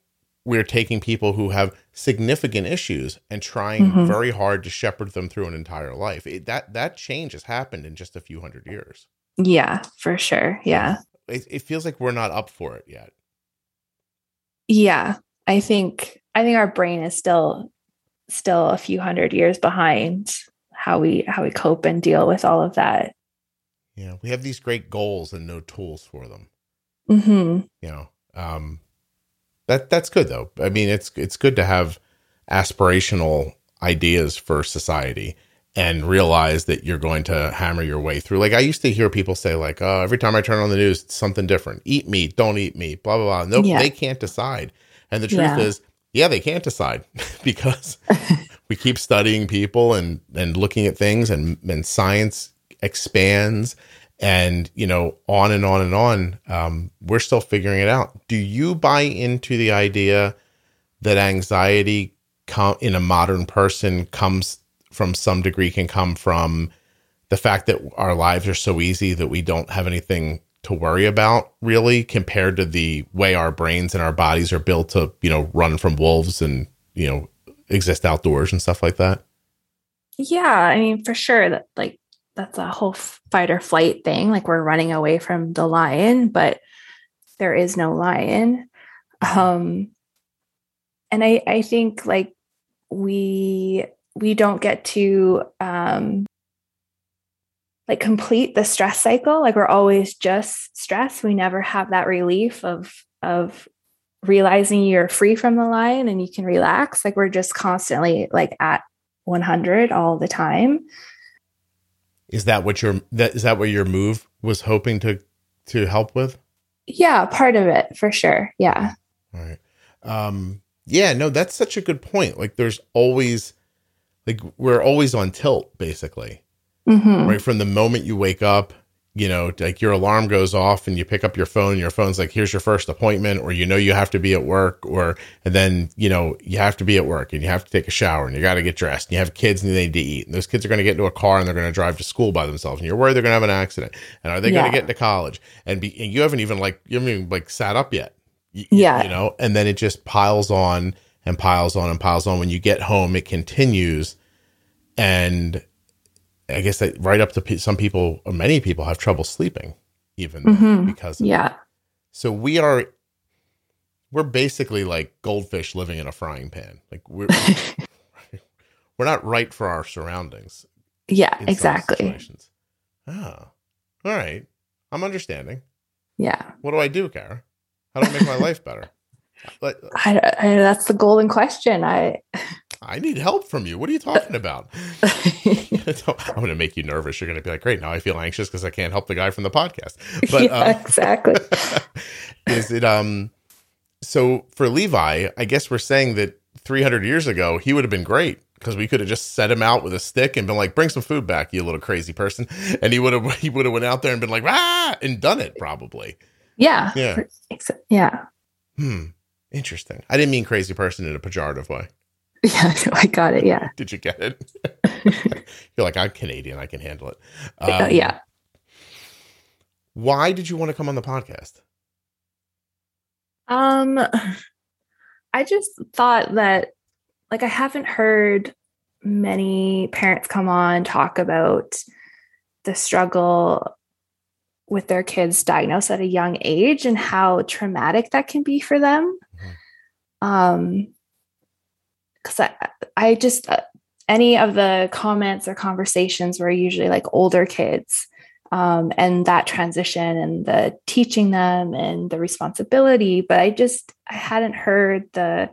we're taking people who have significant issues and trying mm-hmm. very hard to shepherd them through an entire life. It, that that change has happened in just a few hundred years. Yeah, for sure. Yeah. It, it feels like we're not up for it yet. Yeah, I think I think our brain is still still a few hundred years behind how we how we cope and deal with all of that. Yeah, we have these great goals and no tools for them. Mm-hmm. You know, um, that that's good though. I mean, it's it's good to have aspirational ideas for society and realize that you're going to hammer your way through. Like I used to hear people say, like, "Oh, every time I turn on the news, it's something different. Eat meat, don't eat meat, blah blah blah." Nope, yeah. they can't decide. And the truth yeah. is, yeah, they can't decide <laughs> because we keep studying people and and looking at things and and science expands and you know on and on and on um, we're still figuring it out. Do you buy into the idea that anxiety com- in a modern person comes from some degree can come from the fact that our lives are so easy that we don't have anything to worry about really compared to the way our brains and our bodies are built to you know run from wolves and you know exist outdoors and stuff like that? Yeah i mean for sure that like that's a whole fight or flight thing like we're running away from the lion but there is no lion. Um and i i think like we we don't get to um like complete the stress cycle. Like we're always just stressed. We never have that relief of of realizing you're free from the line and you can relax. Like we're just constantly like at 100 all the time is that what your that is that what your move was hoping to to help with? Yeah part of it for sure. Yeah. All right. Um yeah no that's such a good point. Like there's always like we're always on tilt basically. Mm-hmm. right from the moment you wake up you know like your alarm goes off and you pick up your phone and your phone's like here's your first appointment or you know you have to be at work or and then you know you have to be at work and you have to take a shower and you got to get dressed and you have kids and they need to eat. And those kids are going to get into a car and they're going to drive to school by themselves and you're worried they're going to have an accident. And are they yeah. going to get into college? And, be, and you haven't even like you haven't even like sat up yet. You, yeah. you know and then it just piles on and piles on and piles on. When you get home it continues. And I guess that right up to some people or many people have trouble sleeping even mm-hmm. because yeah. So we are we're basically like goldfish living in a frying pan. Like we're <laughs> we're not right for our surroundings. Yeah, exactly. Oh. All right. I'm understanding. Yeah. What do I do, Kara? How do I make my life better? <laughs> Like, I, I, that's the golden question. I I need help from you. What are you talking about? <laughs> <laughs> I'm going to make you nervous. You're going to be like, great. Now I feel anxious because I can't help the guy from the podcast. But yeah, um, exactly. <laughs> is it, um, so for Levi, I guess we're saying that 300 years ago, he would have been great because we could have just set him out with a stick and been like, bring some food back, you little crazy person. And he would have, he would have went out there and been like, ah, and done it probably. Yeah. Yeah. Yeah. Hmm. Interesting. I didn't mean crazy person in a pejorative way. <laughs> Yeah, I got it. Yeah. Did you get it? <laughs> You're like, I'm Canadian. I can handle it. Uh, um, yeah. Why did you want to come on the podcast? Um, I just thought that, like, I haven't heard many parents come on talk about the struggle with their kids diagnosed at a young age and how traumatic that can be for them. Um, because I, I just uh, any of the comments or conversations were usually like older kids um, and that transition and the teaching them and the responsibility but i just i hadn't heard the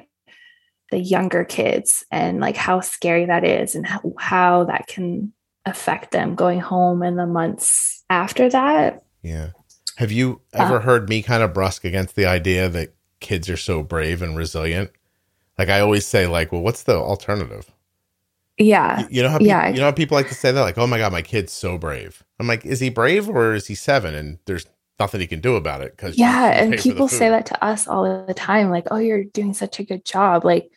the younger kids and like how scary that is and how, how that can affect them going home in the months after that. Yeah. Have you ever uh, heard me kind of brusque against the idea that kids are so brave and resilient like I always say, like, well, what's the alternative? Yeah. You, know how people, yeah. you know how people like to say that, like, oh my god, my kid's so brave. I'm like, is he brave or is he seven and there's nothing he can do about it? Because yeah, and people say that to us all the time, like, oh, you're doing such a good job. Like,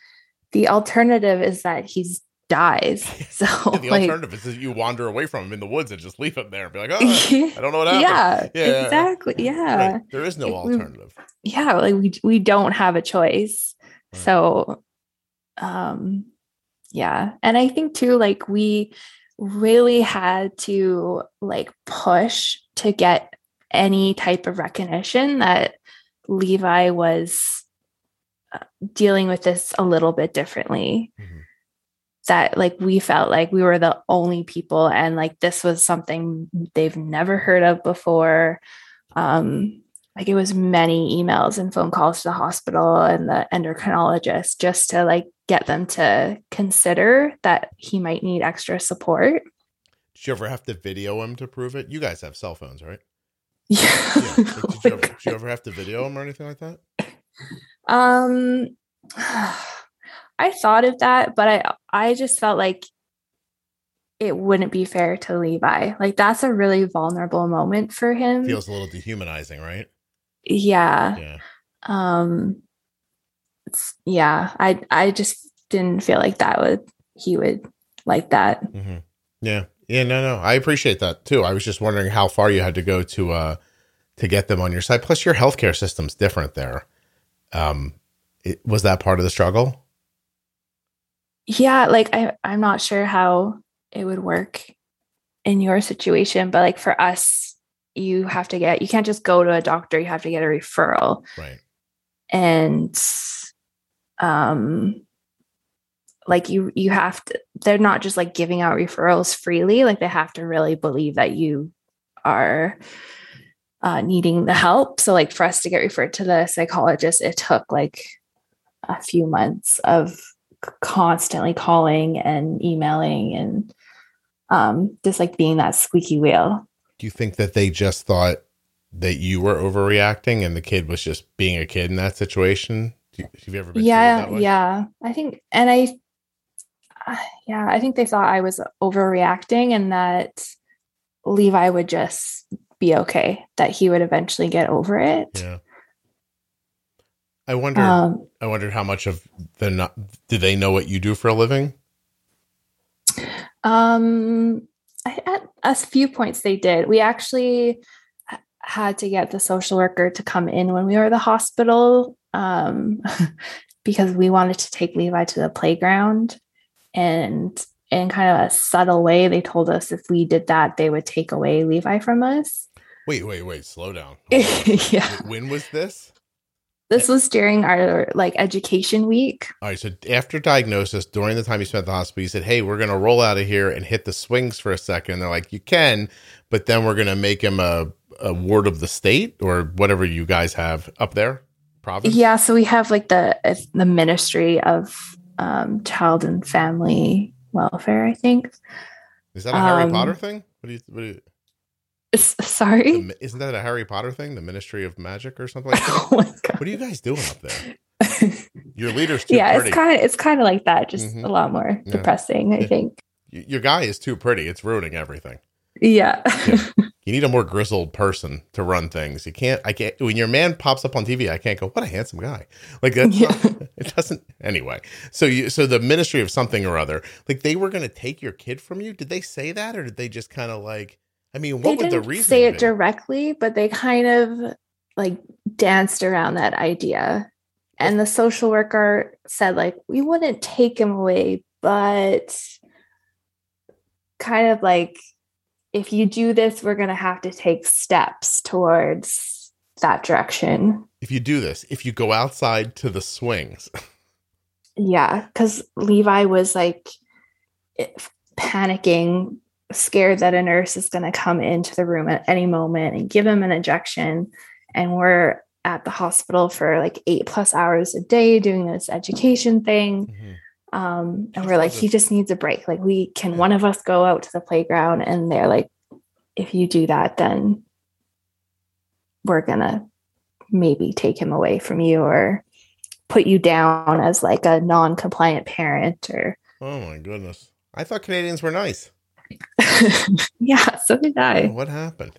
the alternative is that he's dies. <laughs> So the <laughs> like, alternative is that you wander away from him in the woods and just leave him there and be like, oh, I <laughs> don't know what happened. Yeah, yeah, exactly. Yeah, right. there is no alternative. yeah, like we we don't have a choice. So um yeah. And I think too like we really had to like push to get any type of recognition that Levi was uh, dealing with this a little bit differently. Mm-hmm. That like we felt like we were the only people and like this was something they've never heard of before. Um like it was many emails and phone calls to the hospital and the endocrinologist just to like get them to consider that he might need extra support. Did you ever have to video him to prove it? You guys have cell phones, right? <laughs> Yeah. yeah. Like, did, you ever, did, you ever, have to video him or anything like that? Um, I thought of that, but I I just felt like it wouldn't be fair to Levi. Like that's a really vulnerable moment for him. Feels a little dehumanizing, right? yeah yeah um yeah i i just didn't feel like that would he would like that mm-hmm. yeah yeah no no i appreciate that too i was just wondering how far you had to go to uh to get them on your side plus your healthcare system's different there um it, was that part of the struggle yeah like i i'm not sure how it would work in your situation but like for us you have to get you can't just go to a doctor you have to get a referral. Right. And um like you you have to they're not just like giving out referrals freely like they have to really believe that you are uh, needing the help. So like for us to get referred to the psychologist it took like a few months of constantly calling and emailing and um just like being that squeaky wheel Do you think that they just thought that you were overreacting and the kid was just being a kid in that situation? Do you, have you ever been yeah that yeah i think and i uh, yeah i think they thought i was overreacting and that levi would just be okay that he would eventually get over it Yeah. I wonder. um I wondered how much of the not. Do they know what you do for a living? um I, at a few points they did we actually had to get the social worker to come in when we were at the hospital um <laughs> because we wanted to take levi to the playground and in kind of a subtle way they told us if we did that they would take away levi from us Wait, wait, wait. Slow down. <laughs> Yeah When was this? This was during our like education week All right. So after diagnosis, during the time you spent at the hospital, you said, "Hey, we're going to roll out of here and hit the swings for a second. They're like, "You can, but then we're going to make him a, a ward of the state or whatever you guys have up there, province." yeah so we have like the the ministry of um child and family welfare i think Is that a Harry Um, Potter thing? What do you? What do you sorry the, isn't that a Harry Potter thing? The Ministry of Magic or something like <laughs> that? oh what are you guys doing up there? Your leader's too yeah pretty. it's kind of it's kind of like that just Mhm. a lot more Yeah. depressing i Yeah. think Your guy is too pretty. It's ruining everything. yeah <laughs> You need a more grizzled person to run things. You can't. I can't. When your man pops up on TV, I can't go. What a handsome guy! Like that's. Yeah. Not, <laughs> it doesn't. Anyway, so you. So the Ministry of something or other, like they were going to take your kid from you. Did they say that, or did they just kind of like? I mean, they what would the reason say it be? directly but they kind of like danced around that idea. And the social worker said like we wouldn't take him away but kind of like if you do this we're going to have to take steps towards that direction. If you do this, if you go outside to the swings, <laughs> yeah because levi was like panicking scared that a nurse is going to come into the room at any moment and give him an injection. And we're at the hospital for like eight plus hours a day doing this education thing. Um and we're like he just needs a break. Like we can one of us go out to the playground and they're like if you do that then we're gonna maybe take him away from you or put you down as like a non-compliant parent or oh my goodness! I thought Canadians were nice. <laughs> yeah so did i What happened?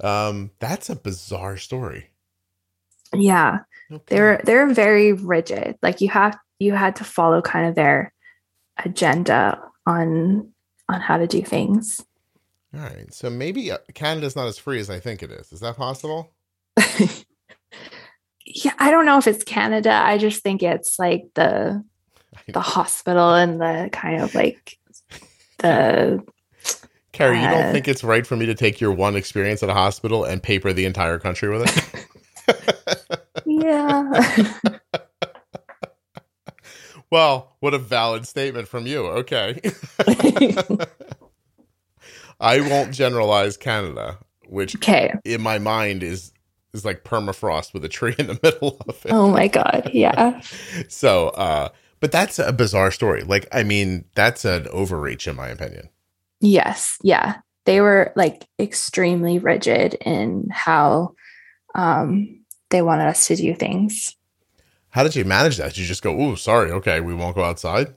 Um, that's a bizarre story. yeah Okay. they're they're very rigid like you have you had to follow kind of their agenda on on how to do things All right. So maybe uh, Canada's not as free as I think it is. Is that possible? <laughs> yeah i don't know if it's canada i just think it's like the <laughs> the hospital and the kind of like the Kara, you don't think it's right for me to take your one experience at a hospital and paper the entire country with it? yeah <laughs> well, what a valid statement from you. Okay. <laughs> I won't generalize Canada, which okay in my mind is is like permafrost with a tree in the <laughs> middle of it. oh my god yeah So, uh but that's a bizarre story. Like, I mean, that's an overreach in my opinion. Yes, yeah. They were like extremely rigid in how um they wanted us to do things. How did you manage that? Did you just go, "Oh, sorry, okay, we won't go outside"?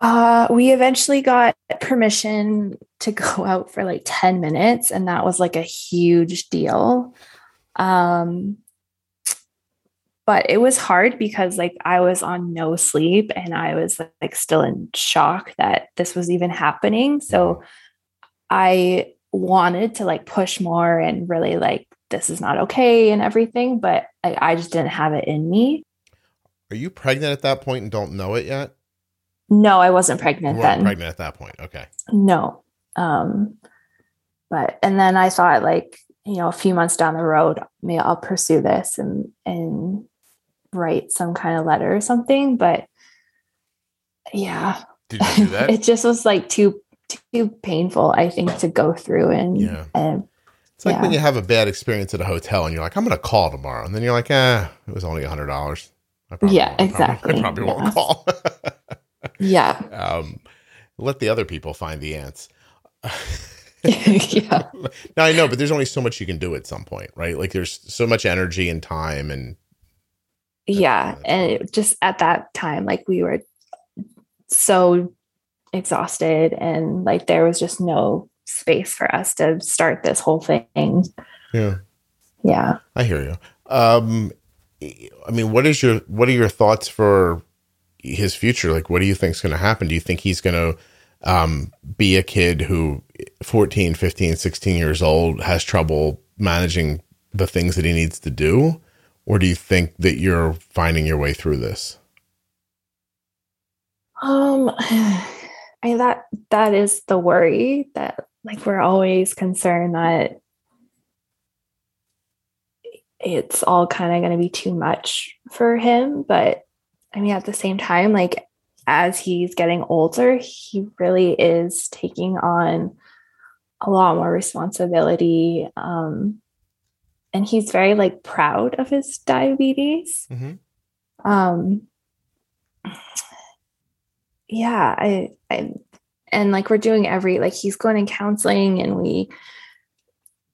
Uh we eventually got permission to go <laughs> out for like 10 minutes and that was like a huge deal. Um but it was hard because like I was on no sleep and I was like still in shock that this was even happening. So I wanted to like push more and really like this is not okay and everything, but I, I just didn't have it in me. Are you pregnant at that point and don't know it yet? No, I wasn't pregnant then. pregnant at that point. Okay. No. Um, but and then I thought like, you know, a few months down the road, maybe I'll pursue this and and write some kind of letter or something. But yeah. Did you do that? <laughs> it just was like too too painful, I think, to go through and Yeah. and It's like when you have a bad experience at a hotel and you're like, I'm going to call tomorrow. And then you're like, eh, it was only a hundred dollars. Yeah, exactly. I exactly. probably Yeah. won't call. yeah. <laughs> um, let the other people find the ants. <laughs> yeah. Now I know, but there's only so much you can do at some point, right? Like there's so much energy and time and Yeah. And it just at that time, like we were so exhausted and like there was just no space for us to start this whole thing. yeah. Yeah. I hear you. Um, I mean, what is your what are your thoughts for his future? Like, what do you think is going to happen? Do you think he's going to um, be a kid who 14, 15, 16 years old has trouble managing the things that he needs to do? Or do you think that you're finding your way through this? Um <sighs> I that that is the worry that like we're always concerned that it's all kind of going to be too much for him but I mean at the same time like as he's getting older he really is taking on a lot more responsibility um and he's very like proud of his diabetes. Mhm. um yeah I, I and like we're doing every like he's going in counseling and we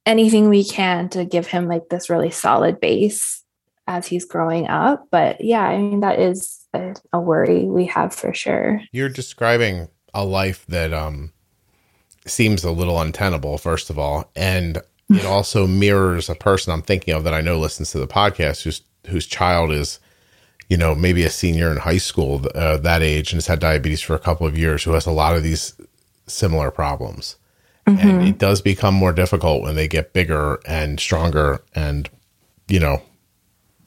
anything we can to give him like this really solid base as he's growing up. But yeah i mean that is a, a worry we have for sure. You're describing a life that um, seems a little untenable, first of all, and it also mirrors a person I'm thinking of that I know listens to the podcast whose whose child is, you know, maybe a senior in high school, uh, that age, and has had diabetes for a couple of years, who has a lot of these similar problems, and it does become more difficult when they get bigger and stronger, and you know,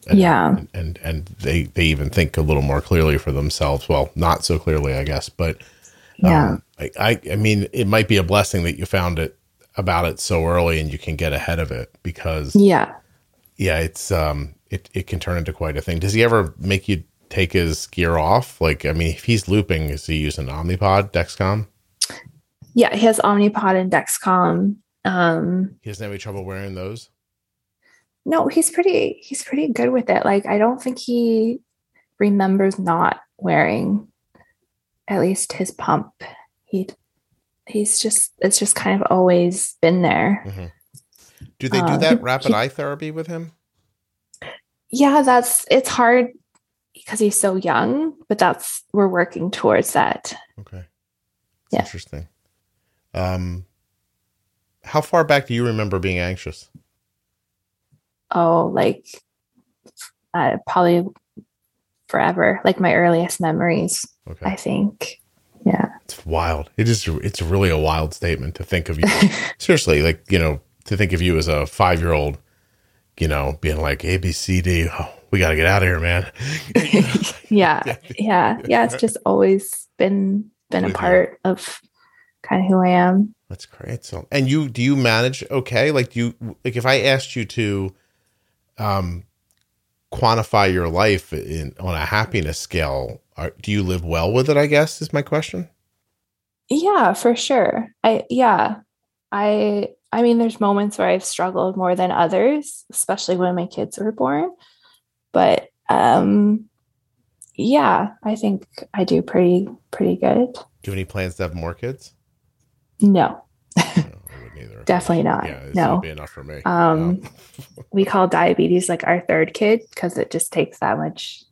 and, Yeah. and and they they even think a little more clearly for themselves. Well, not so clearly, I guess, but yeah um, I, I I mean, it might be a blessing that you found it about it so early and you can get ahead of it because yeah yeah, it's um it it can turn into quite a thing. Does he ever make you take his gear off? Like, I mean, if he's looping, is he using Omnipod, Dexcom? yeah he has omnipod and dexcom um He doesn't have any trouble wearing those. no he's pretty he's pretty good with it like i don't think he remembers not wearing at least his pump he he's just it's just kind of always been there Do they do Uh, that rapid he- eye therapy with him? yeah that's it's hard because he's so young but that's we're working towards that Okay, That's Yeah. interesting. Um, how far back do you remember being anxious? oh like uh, probably forever like my earliest memories Okay, i think yeah it's wild. It is. It's really a wild statement to think of you. <laughs> seriously, like you know, to think of you as a five year old, you know, being like A B C D. Oh, we got to get out of here, man. <laughs> yeah yeah yeah it's just always been been a part of kind of who i am That's great. So, and you do you manage okay? Like, do you like if I asked you to, um, quantify your life in on a happiness scale? Are, do you live well with it? I guess is my question. Yeah for sure. I yeah. I i mean there's moments where i've struggled more than others especially when my kids were born. But um yeah i think i do pretty pretty good. Do you have any plans to have more kids? no. <laughs> Either. definitely not. Yeah, no. be enough for me. Um, <laughs> we call diabetes like our third kid because it just takes that much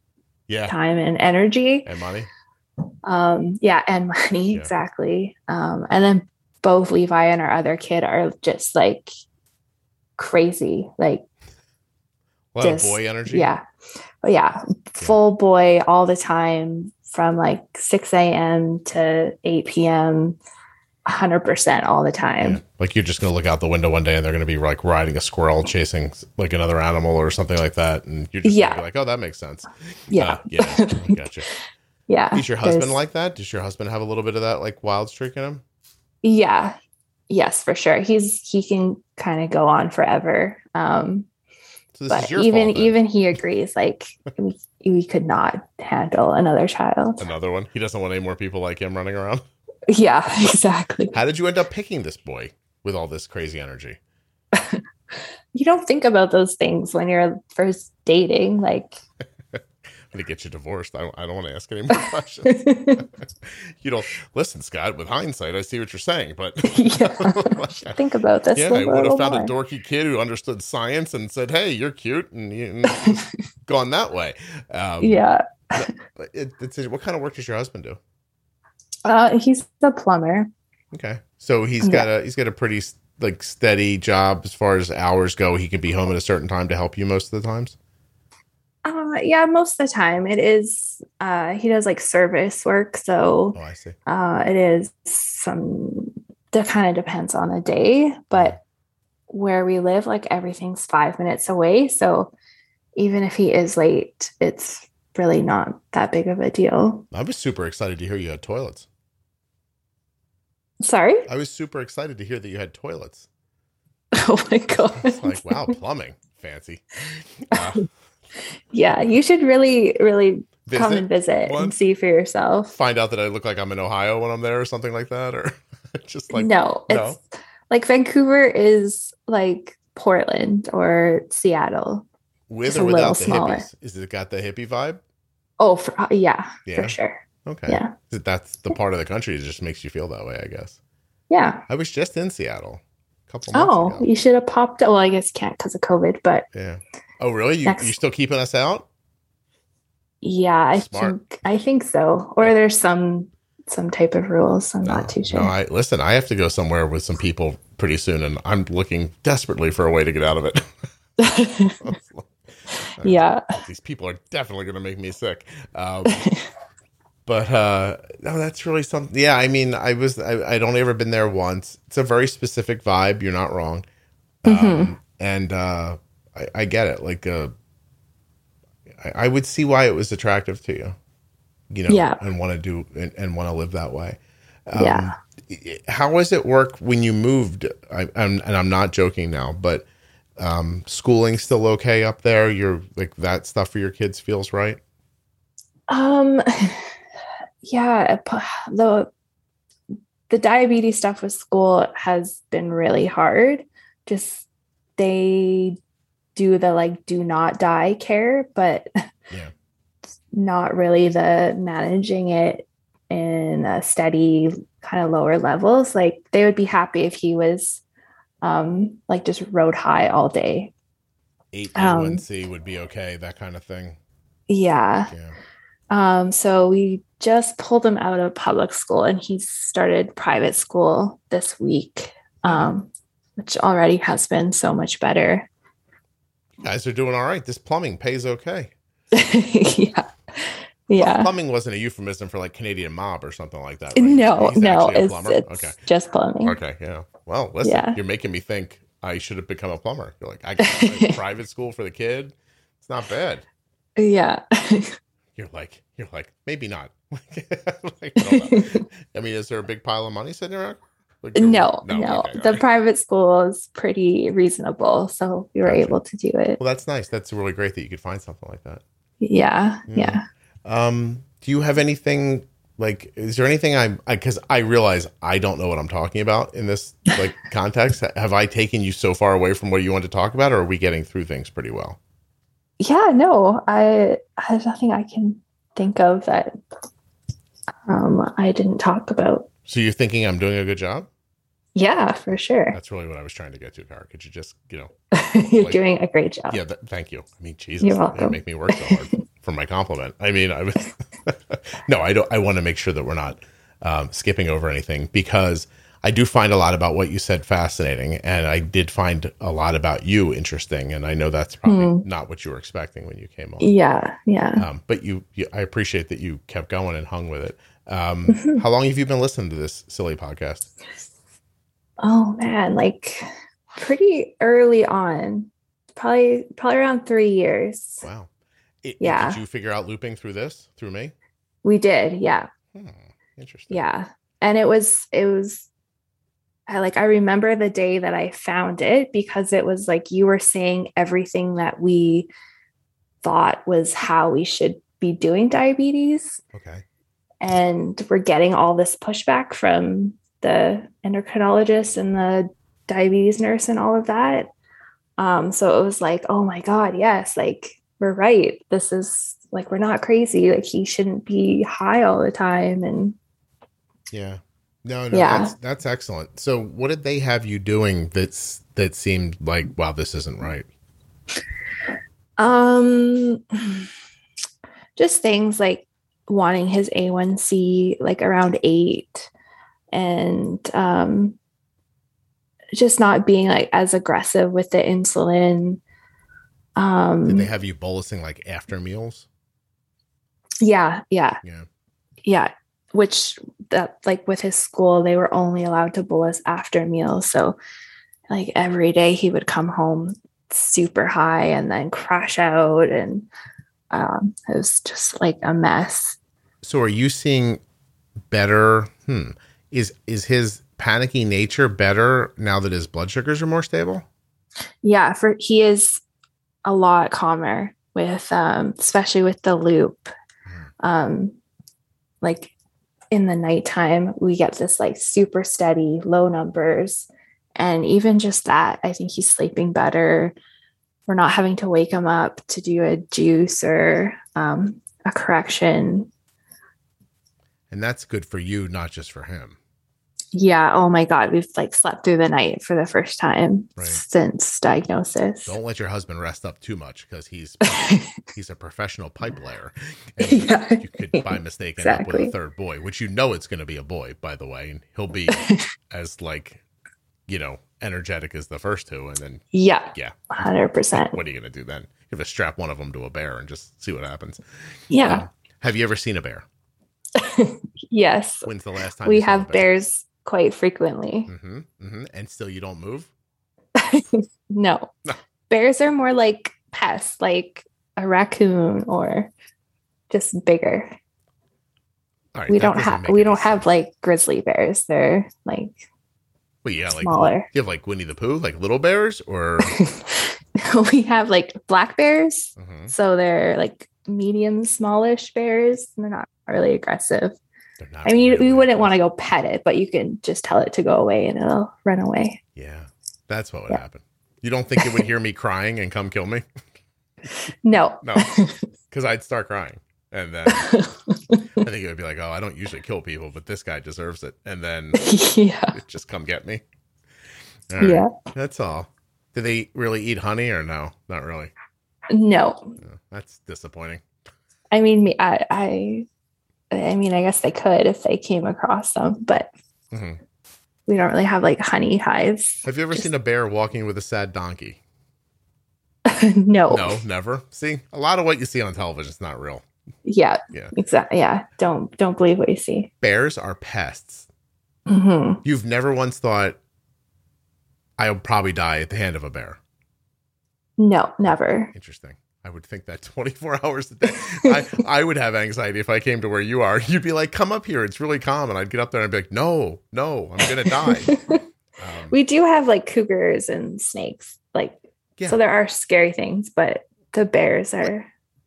yeah, time and energy. And money. Um yeah and <laughs> money Yeah. exactly um and then both levi and our other kid are just like crazy like A lot Just- boy energy. yeah but yeah full boy all the time from like 6 a.m to 8 p.m 100% all the time Yeah. Like you're just gonna look out the window one day and they're gonna be like riding a squirrel chasing like another animal or something like that, and you're just Yeah. gonna be like, oh, that makes sense. yeah Uh, yeah, <laughs> gotcha. Yeah Is your husband like that? Does your husband have a little bit of that like wild streak in him? yeah yes for sure he's he can kind of go on forever um So this but even fault, even he agrees like we, we could not handle another child. Another one. He doesn't want any more people like him running around. Yeah, <laughs> exactly. How did you end up picking this boy with all this crazy energy? <laughs> You don't think about those things when you're first dating. Like, <laughs> I'm gonna get you divorced. I don't, I don't want to ask any more <laughs> questions. <laughs> you don't listen, Scott. With hindsight, I see what you're saying, but <laughs> yeah, think about this. yeah, I would have found more. a dorky kid who understood science and said, "Hey, you're cute," and, and gone that way. Um, Yeah, it, it's what kind of work does your husband do? uh, he's a plumber. Okay, so he's got a he's got a pretty like steady job as far as hours go. He can be home at a certain time to help you most of the times. Uh, yeah, most of the time it is. Uh, he does like service work, so Oh, I see. uh, it is some. That kind of depends on the day, but where we live, like everything's five minutes away, so even if he is late, it's really not that big of a deal. I was super excited to hear you had toilets. Sorry. I was super excited to hear that you had toilets. <laughs> Oh my god. It's like, wow, plumbing, fancy. <laughs> Uh, Yeah, you should really, really come and visit, visit and see for yourself. find out that I look like I'm in Ohio when I'm there, or something like that, or <laughs> just like no, no? it's like Vancouver is like Portland or Seattle. with or without the smaller. hippies. Is it got the hippie vibe? Oh, for, uh, yeah, Yeah. for sure. Okay, Yeah, that's the part of the country that just makes you feel that way. I guess. yeah. I was just in Seattle a couple months Oh, ago. you should have popped. Well, I guess can't because of COVID, but Yeah. Oh, really? You Next- you still keeping us out? yeah, I Smart. think I think so. Or there's some some type of rules. I'm not too sure. No, I listen. I have to go somewhere with some people pretty soon, and I'm looking desperately for a way to get out of it. <laughs> <laughs> yeah. These people are definitely going to make me sick. Um, <laughs> but uh, no, that's really something. Yeah, I mean, I was I, I'd only ever been there once. It's a very specific vibe. You're not wrong. Um, Mm-hmm. and uh, I, I get it. Like, uh, I, I would see why it was attractive to you. You know, Yeah. and want to do and, and want to live that way. Um, yeah. how does it work when you moved? I, I'm, and I'm not joking now, but um, schooling still okay up there? You're like that stuff for your kids feels right. Um, <sighs> yeah, the the diabetes stuff with school has been really hard. Just they do the like do not die care, but Yeah. not really the managing it in a steady kind of lower levels. Like they would be happy if he was um like just rode high all day. Eight Um, A1C would be okay. That kind of thing. Yeah. Yeah. Um, so we just pulled him out of public school and he started private school this week, um, which already has been so much better. Guys are doing all right. This plumbing pays okay. <laughs> yeah. Yeah. Plumbing wasn't a euphemism for like Canadian mob or something like that. right? No, He's no, it's, it's okay. just plumbing. Okay. Yeah. Well, listen, Yeah. you're making me think I should have become a plumber. You're like, I got a <laughs> private school for the kid. It's not bad. Yeah. <laughs> You're like, you're like, maybe not. Like, I. I mean, is there a big pile of money sitting around? Like, no, no. okay, the right. private school is pretty reasonable. So we were Gotcha. able to do it. Well, that's nice. That's really great that you could find something like that. Yeah. Yeah. Yeah. Um, do you have anything like? Is there anything I'm? Because I, realize I don't know what I'm talking about in this like <laughs> context. Have I taken you so far away from what you want to talk about, or are we getting through things pretty well? Yeah, no, I there's nothing I can think of that um I didn't talk about. So you're thinking I'm doing a good job? Yeah, for sure. That's really what I was trying to get to, Kara. Could you just, you know, <laughs> You're like- doing a great job. yeah, th- thank you. I mean, Jesus, You're you welcome. make me work so hard <laughs> for my compliment. I mean, I was <laughs> no, I don't. I want to make sure that we're not um, skipping over anything because I do find a lot about what you said fascinating, and I did find a lot about you interesting, and I know that's probably not what you were expecting when you came on. Yeah, yeah. Um, but you, you, I appreciate that you kept going and hung with it. Um, Mm-hmm. how long have you been listening to this silly podcast? Oh man, like pretty early on. Probably probably around 3 years. Wow. It- Yeah. Did you figure out looping through this through me? We did. Yeah. Hmm, interesting. Yeah. And it was it was I like I remember the day that I found it because it was like you were saying everything that we thought was how we should be doing diabetes. Okay. And we're getting all this pushback from the endocrinologist and the diabetes nurse and all of that. Um, so it was like, oh my God, yes, like we're right. This is like we're not crazy. Like he shouldn't be high all the time. And Yeah. No, no, Yeah. that's that's excellent. So what did they have you doing that's that seemed like wow, this isn't right? um <sighs> just things like wanting his A1C like around eight and um just not being like as aggressive with the insulin. Um Did they have you bolusing like after meals? yeah, yeah. Yeah. yeah which that like with his school they were only allowed to bolus after meals so like every day he would come home super high and then crash out and um it was just like a mess. So are you seeing better hmm is is his panicky nature better now that his blood sugars are more stable? yeah for he is a lot calmer with um especially with the loop. Um like in the nighttime we get this like super steady low numbers. And even just that i think he's sleeping better we're not having to wake him up to do a juice or um, a correction And that's good for you, not just for him. yeah oh my god we've like slept through the night for the first time Right. since diagnosis Don't let your husband rest up too much because he's <laughs> he's a professional pipe layer. And <laughs> yeah you could by mistake end up with a third boy, which you know it's going to be a boy, by the way, and he'll be <laughs> as like, you know, energetic as the first two, and then yeah yeah, 100% what are you going to do then? You have to strap one of them to a bear and just see what happens. yeah Um, have you ever seen a bear? <laughs> yes When's the last time we you saw a have bear? bears quite frequently Mm-hmm, mm-hmm. And still, you don't move. <laughs> no No. bears are more like pests like a raccoon or just bigger All right, we don't have we don't have like grizzly bears they're like Well, yeah, like smaller you have like Winnie the Pooh, like little bears, or <laughs> we have like black bears Mhm. so they're like medium smallish bears and they're not really aggressive They're not i mean really we wouldn't want to go pet it but you can just tell it to go away and it'll run away Yeah, that's what would Yeah. happen. You don't think it would <laughs> hear me crying and come kill me? no No, because I'd start crying, and then I think it would be like, "Oh, I don't usually kill people, but this guy deserves it," and then <laughs> yeah just come get me. All right, yeah that's all. Do they really eat honey or no? Not really. no No, that's disappointing. I mean, me- I, I, I mean, I guess they could if they came across them, but Mhm. we don't really have like honey hives. Have you ever Just- seen a bear walking with a sad donkey? <laughs> no. No, never. See, a lot of what you see on television is not real. Yeah. Yeah. Exactly. Yeah. Don't don't believe what you see. Bears are pests. hmm You've never once thought, I'll probably die at the hand of a bear. No, never. Interesting. I would think that <laughs> 24 hours a day. I, I would have anxiety if I came to where you are. <laughs> You'd be like, come up here. It's really calm. And I'd get up there and I'd be like, no, no, I'm going to die. <laughs> Um, we do have like cougars and snakes, like Yeah. so there are scary things, but the bears are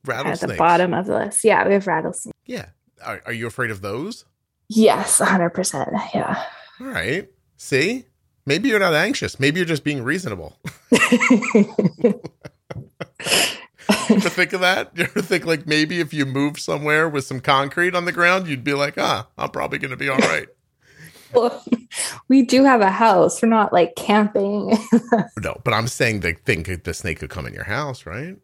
at the bottom of the list. Yeah, we have rattlesnakes. Yeah. Are, are you afraid of those? Yes, hundred percent. Yeah. All right. See? Maybe you're not anxious. Maybe you're just being reasonable. <laughs> to think of that? You ever think like maybe if you moved somewhere with some concrete on the ground, you'd be like, ah, I'm probably going to be all <laughs> right. Well, we do have a house. We're not like camping. <laughs> no, but I'm saying the thing the snake could come in your house, right?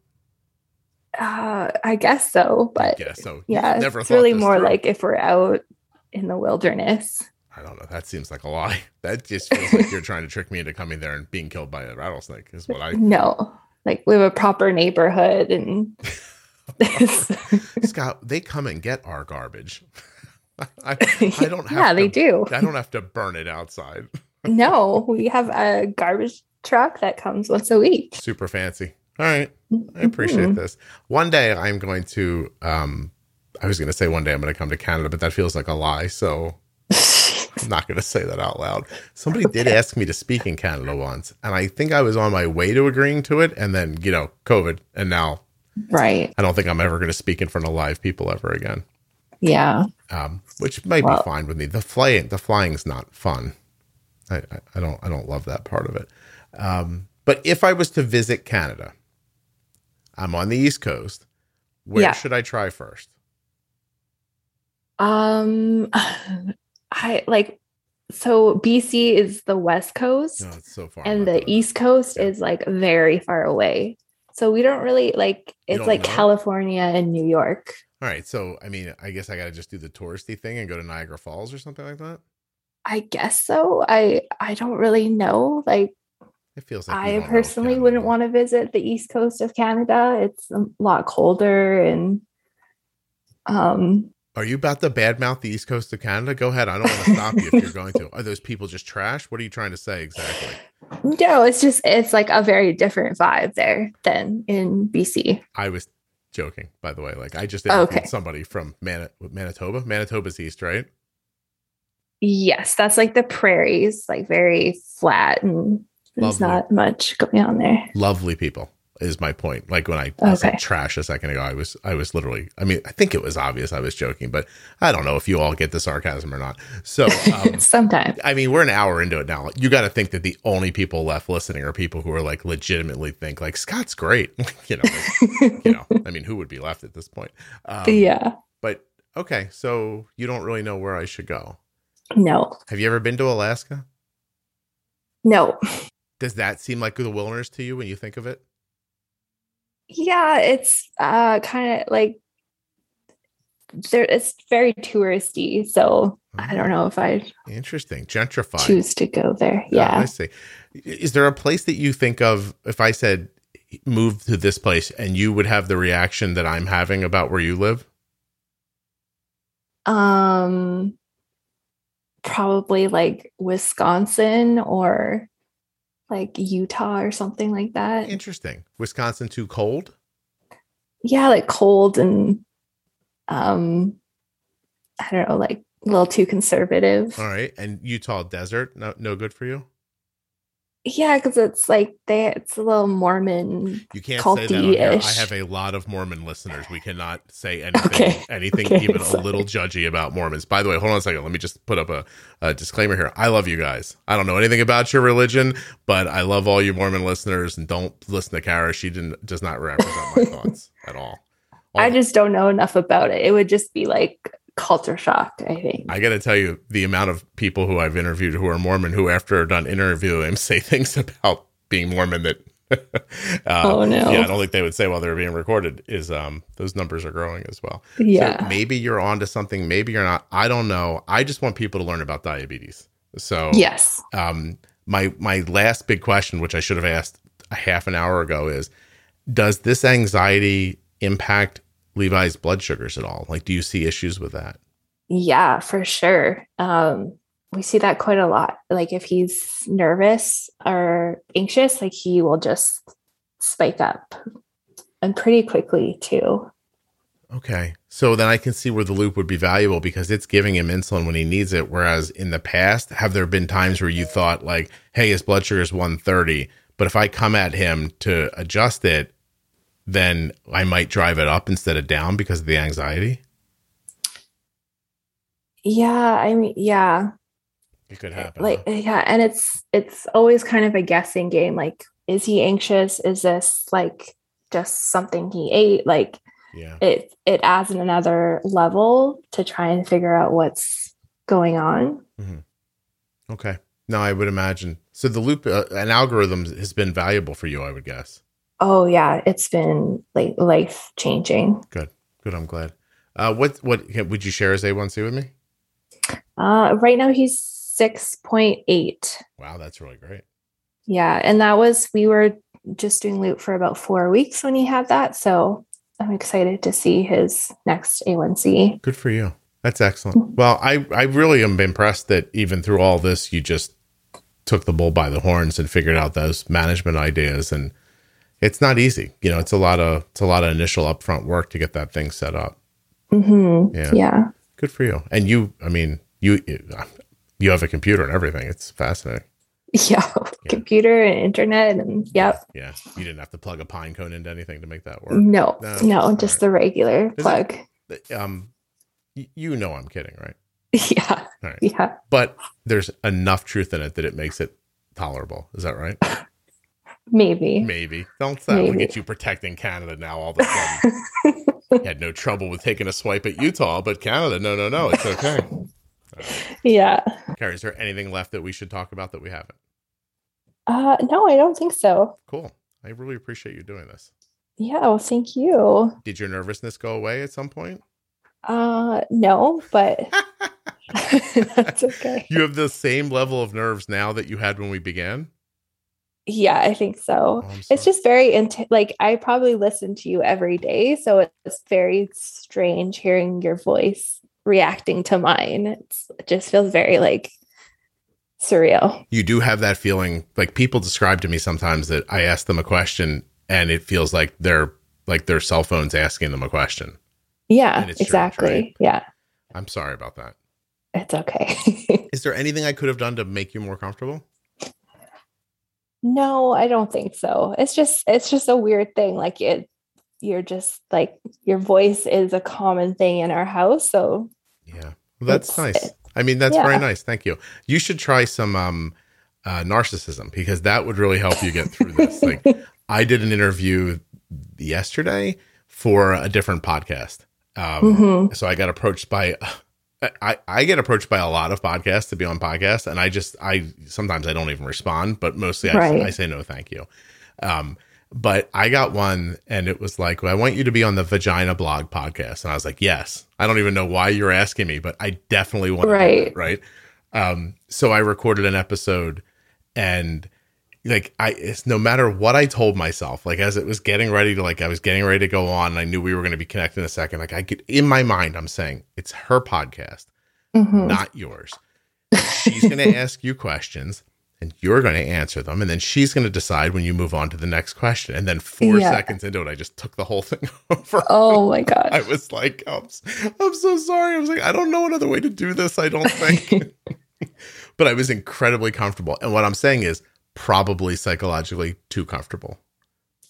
Uh, I guess so, but Yeah. So yeah, never it's really more through. like if we're out in the wilderness. I don't know. That seems like a lie. <laughs> That just feels like you're trying to trick me into coming there and being killed by a rattlesnake. Is what I No, like we have a proper neighborhood, and <laughs> <laughs> Scott. They come and get our garbage. I, I don't have. yeah, to, they do. I don't have to burn it outside. No, we have a garbage truck that comes once a week. Super fancy. All right. I appreciate Mhm. this. One day I'm going to um I was going to say one day I'm going to come to Canada, but that feels like a lie, so I'm not going to say that out loud. Somebody did ask me to speak in Canada once, and I think I was on my way to agreeing to it and then, you know, COVID and now Right. I don't think I'm ever going to speak in front of live people ever again. Yeah. Um, which might Well- be fine with me. The flying, the flying's not fun. I, I, I don't, I don't love that part of it. Um, but if I was to visit Canada, I'm on the East Coast. Where Yeah. should I try first? Um <laughs> I like so BC is the west coast it's so far. and the east coast is like very far away. So we don't really like it's like know? California and New York. All right. So, I mean, I guess I got to just do the touristy thing and go to Niagara Falls or something like that. I guess so. I I don't really know. Like It feels like I personally wouldn't want to visit the east coast of Canada. It's a lot colder and um Are you about to badmouth the East Coast of Canada? Go ahead. I don't want to stop you if you're going to. <laughs> Are those people just trash? What are you trying to say exactly? no, it's just it's like a very different vibe there than in BC. I was joking, by the way. Like I just interviewed Okay. somebody from Mani- Manitoba. Manitoba's east, right? Yes, that's like the prairies, like very flat and there's Lovely. not much going on there. Lovely people is my point. Like when I, I said trash a second ago, I was I was literally. I mean, I think it was obvious I was joking, but I don't know if you all get the sarcasm or not. So. Um, <laughs> Sometimes. I mean, we're an hour into it now. You got to think that the only people left listening are people who are like legitimately think like Scott's great. <laughs> you know, like, <laughs> you know. I mean, who would be left at this point? Um, yeah. But okay, so you don't really know where I should go. No. Have you ever been to Alaska? No. Does that seem like the wilderness to you when you think of it? Yeah, it's uh kind of like there it's very touristy, so I don't know if I Interesting. Gentrified. choose to go there. Yeah, I see. Is there a place that you think of if I said move to this place and you would have the reaction that I'm having about where you live? Um probably like Wisconsin or like Utah or something like that. Interesting. Wisconsin too cold? Yeah, like cold and um I don't know, like a little too conservative. All right. And Utah desert, no no good for you? Yeah, because it's like they it's a little Mormon. You can't say that. I have a lot of Mormon listeners. We cannot say <laughs> anything Okay. anything Okay, even a little judgy about Mormons. By the way, hold on a second. Let me just put up a, a disclaimer here. I love you guys. I don't know anything about your religion, but I love all you Mormon listeners and don't listen to Kara. She didn't does not represent my <laughs> thoughts at all. All I just don't know enough about it. It would just be like culture shock, I think. I got to tell you, the amount of people who I've interviewed who are Mormon who, after done interviewing, <laughs> say things about being Mormon that, <laughs> uh, Oh, no. yeah, I don't think they would say while they're being recorded. Is um those numbers are growing as well. yeah. So maybe you're onto something, maybe you're not. I don't know. I just want people to learn about diabetes. So yes. um, my my last big question, which I should have asked a half an hour ago, is: Does this anxiety impact Levi's blood sugars at all? Like, do you see issues with that? Yeah, for sure. Um, we see that quite a lot. Like if he's nervous or anxious, like he will just spike up and pretty quickly too. Okay. So then I can see where the loop would be valuable because it's giving him insulin when he needs it. Whereas in the past, have there been times where you thought, like, hey, his blood sugar is 130, but if I come at him to adjust it, then I might drive it up instead of down because of the anxiety? Yeah, I mean, yeah. It could eh, happen. like huh? Eh, yeah and it's it's always kind of a guessing game like is he anxious is this like just something he ate like yeah. it it adds another level to try and figure out what's going on mm-hmm. Okay. No, I would imagine. So the loop, uh, an algorithm has been valuable for you, I would guess. Oh yeah it's been like life changing Good. Good. I'm glad. Uh, what, what, would you share his A1C with me? uh right now he's 6.8 Wow, that's really great. yeah and that was we were just doing loop for about four weeks when he had that so i'm excited to see his next a1c Good for you. That's excellent. Well, I, I really am impressed that even through all this, you just took the bull by the horns and figured out those management ideas. And it's not easy. You know, it's a lot of, it's a lot of initial upfront work to get that thing set up. Mm-hmm. Yeah. yeah Good for you. And you, I mean, you, you have a computer and everything. It's fascinating. <laughs> Yeah, computer and internet, and yep. Yeah, you didn't have to plug a pine cone into anything to make that work. No, No, no, just right. the regular Is it- plug. Um, you know I'm kidding, right? <laughs> Yeah, right. yeah. But there's enough truth in it that it makes it tolerable. Is that right? <laughs> Maybe. Maybe. Don't that Maybe. at you protecting Canada now all of a sudden. <laughs> you had no trouble with taking a swipe at Utah, but Canada, no, no, no, it's okay. <laughs> yeah. Carrie, is there anything left that we should talk about that we haven't? Uh, no, I don't think so. Cool. I really appreciate you doing this. Yeah. Well, thank you. Did your nervousness go away at some point? Uh, no, but <laughs> that's okay. You have the same level of nerves now that you had when we began? Yeah, I think so. Oh, It's just very int- like I probably listen to you every day, so it's very strange hearing your voice reacting to mine. It's, it just feels very like surreal. you do have that feeling like people describe to me sometimes that I ask them a question and it feels like they're like their cell phones asking them a question. Yeah, And it's strange, exactly. right? Yeah, I'm sorry about that. it's okay. <laughs> Is there anything I could have done to make you more comfortable? No, I don't think so. It's just it's just a weird thing. Like it, you're just like your voice is a common thing in our house, so Yeah. Well, that's nice. I mean, that's very nice. Thank you. You should try some um uh narcissism because that would really help you get through this. Like <laughs> I did an interview yesterday for a different podcast. Um Mhm. so I got approached by I, I get approached by a lot of podcasts to be on podcasts and I just I sometimes I don't even respond, but mostly I, Right. I say no thank you. Um but I got one and it was like, well, I want you to be on the Vagina Blog podcast. And I was like, yes. I don't even know why you're asking me, but I definitely want to do Right. right? Um, so I recorded an episode and like I it's no matter what I told myself, like as it was getting ready to like I was getting ready to go on, and I knew we were going to be connected in a second. Like I could in my mind, I'm saying it's her podcast, Mhm. not yours. She's going <laughs> to ask you questions and you're going to answer them. And then she's going to decide when you move on to the next question. And then four Yeah. seconds into it, I just took the whole thing <laughs> over. Oh my god. I was like, I'm, I'm so sorry. I was like, I don't know another way to do this. I don't think. <laughs> but I was incredibly comfortable. And what I'm saying is probably psychologically too comfortable.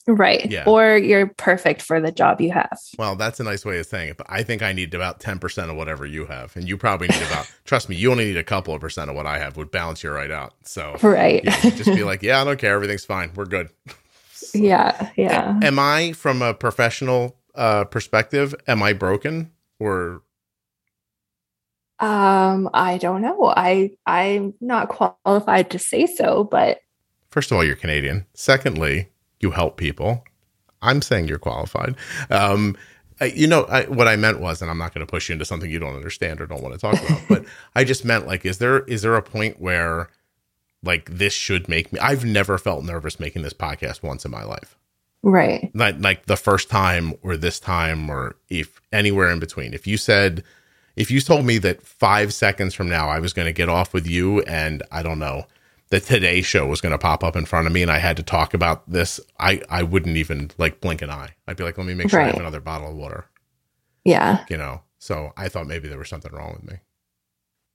right. Yeah. Or you're perfect for the job you have. Well, that's a nice way of saying it, but I think I need about 10% of whatever you have. And you probably need about, <laughs> trust me, you only need a couple of percent of what I have would balance you right out. So Right. yeah, just be <laughs> like, yeah, I don't care. Everything's fine. We're good. <laughs> So- yeah. Yeah. Am I, from a professional uh, perspective, am I broken or Um, I don't know. I I'm not qualified to say so, but first of all, you're Canadian. Secondly, you help people. I'm saying you're qualified. Um, you know, I, what I meant was, and I'm not going to push you into something you don't understand or don't want to talk about, <laughs> but I just meant like, is there is there a point where like this should make me? I've never felt nervous making this podcast once in my life. right. Like like the first time or this time or if anywhere in between. If you said, if you told me that five seconds from now I was going to get off with you and I don't know the Today Show was going to pop up in front of me and I had to talk about this, I I wouldn't even like blink an eye. I'd be like, let me make sure I have another bottle of water, Yeah. you know. So I thought maybe there was something wrong with me.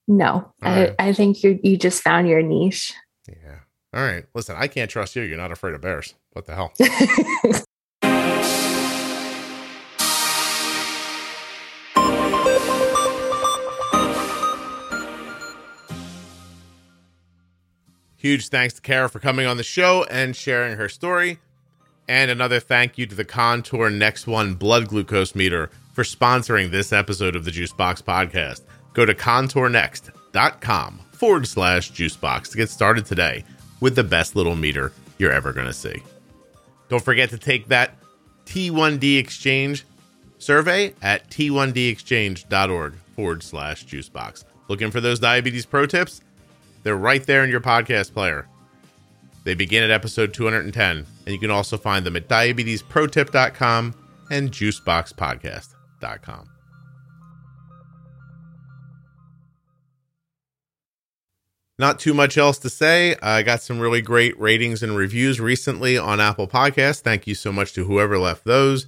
No. I, right. I think you you just found your niche. Yeah. All right. Listen, I can't trust you. You're not afraid of bears. What the hell? <laughs> Huge thanks to Kara for coming on the show and sharing her story. And another thank you to the Contour Next One blood glucose meter for sponsoring this episode of the Juicebox Podcast. Go to contournext.com forward slash juicebox to get started today with the best little meter you're ever going to see. Don't forget to take that T1D Exchange survey at t1dexchange.org forward slash juicebox. Looking for those diabetes pro tips? They're right there in your podcast player. They begin at episode 210, and you can also find them at diabetesprotip.com and juiceboxpodcast.com. Not too much else to say. I got some really great ratings and reviews recently on Apple Podcasts. Thank you so much to whoever left those.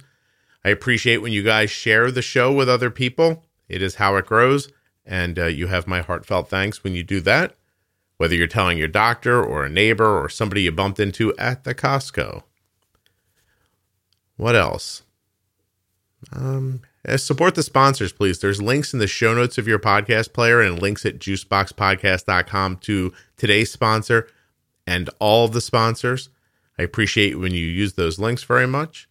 I appreciate when you guys share the show with other people. It is how it grows, and uh, you have my heartfelt thanks when you do that. Whether you're telling your doctor or a neighbor or somebody you bumped into at the Costco. What else? Um, uh, support the sponsors, please. There's links in the show notes of your podcast player and links at juiceboxpodcast.com to today's sponsor and all of the sponsors. I appreciate when you use those links very much.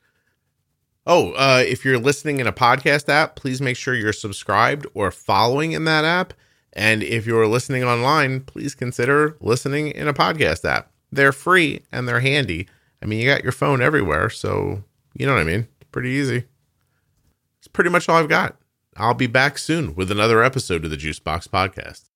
Oh, uh, if you're listening in a podcast app, please make sure you're subscribed or following in that app. And if you're listening online, please consider listening in a podcast app. They're free and they're handy. I mean, you got your phone everywhere, so you know what I mean. Pretty easy. It's pretty much all I've got. I'll be back soon with another episode of the Juicebox Podcast.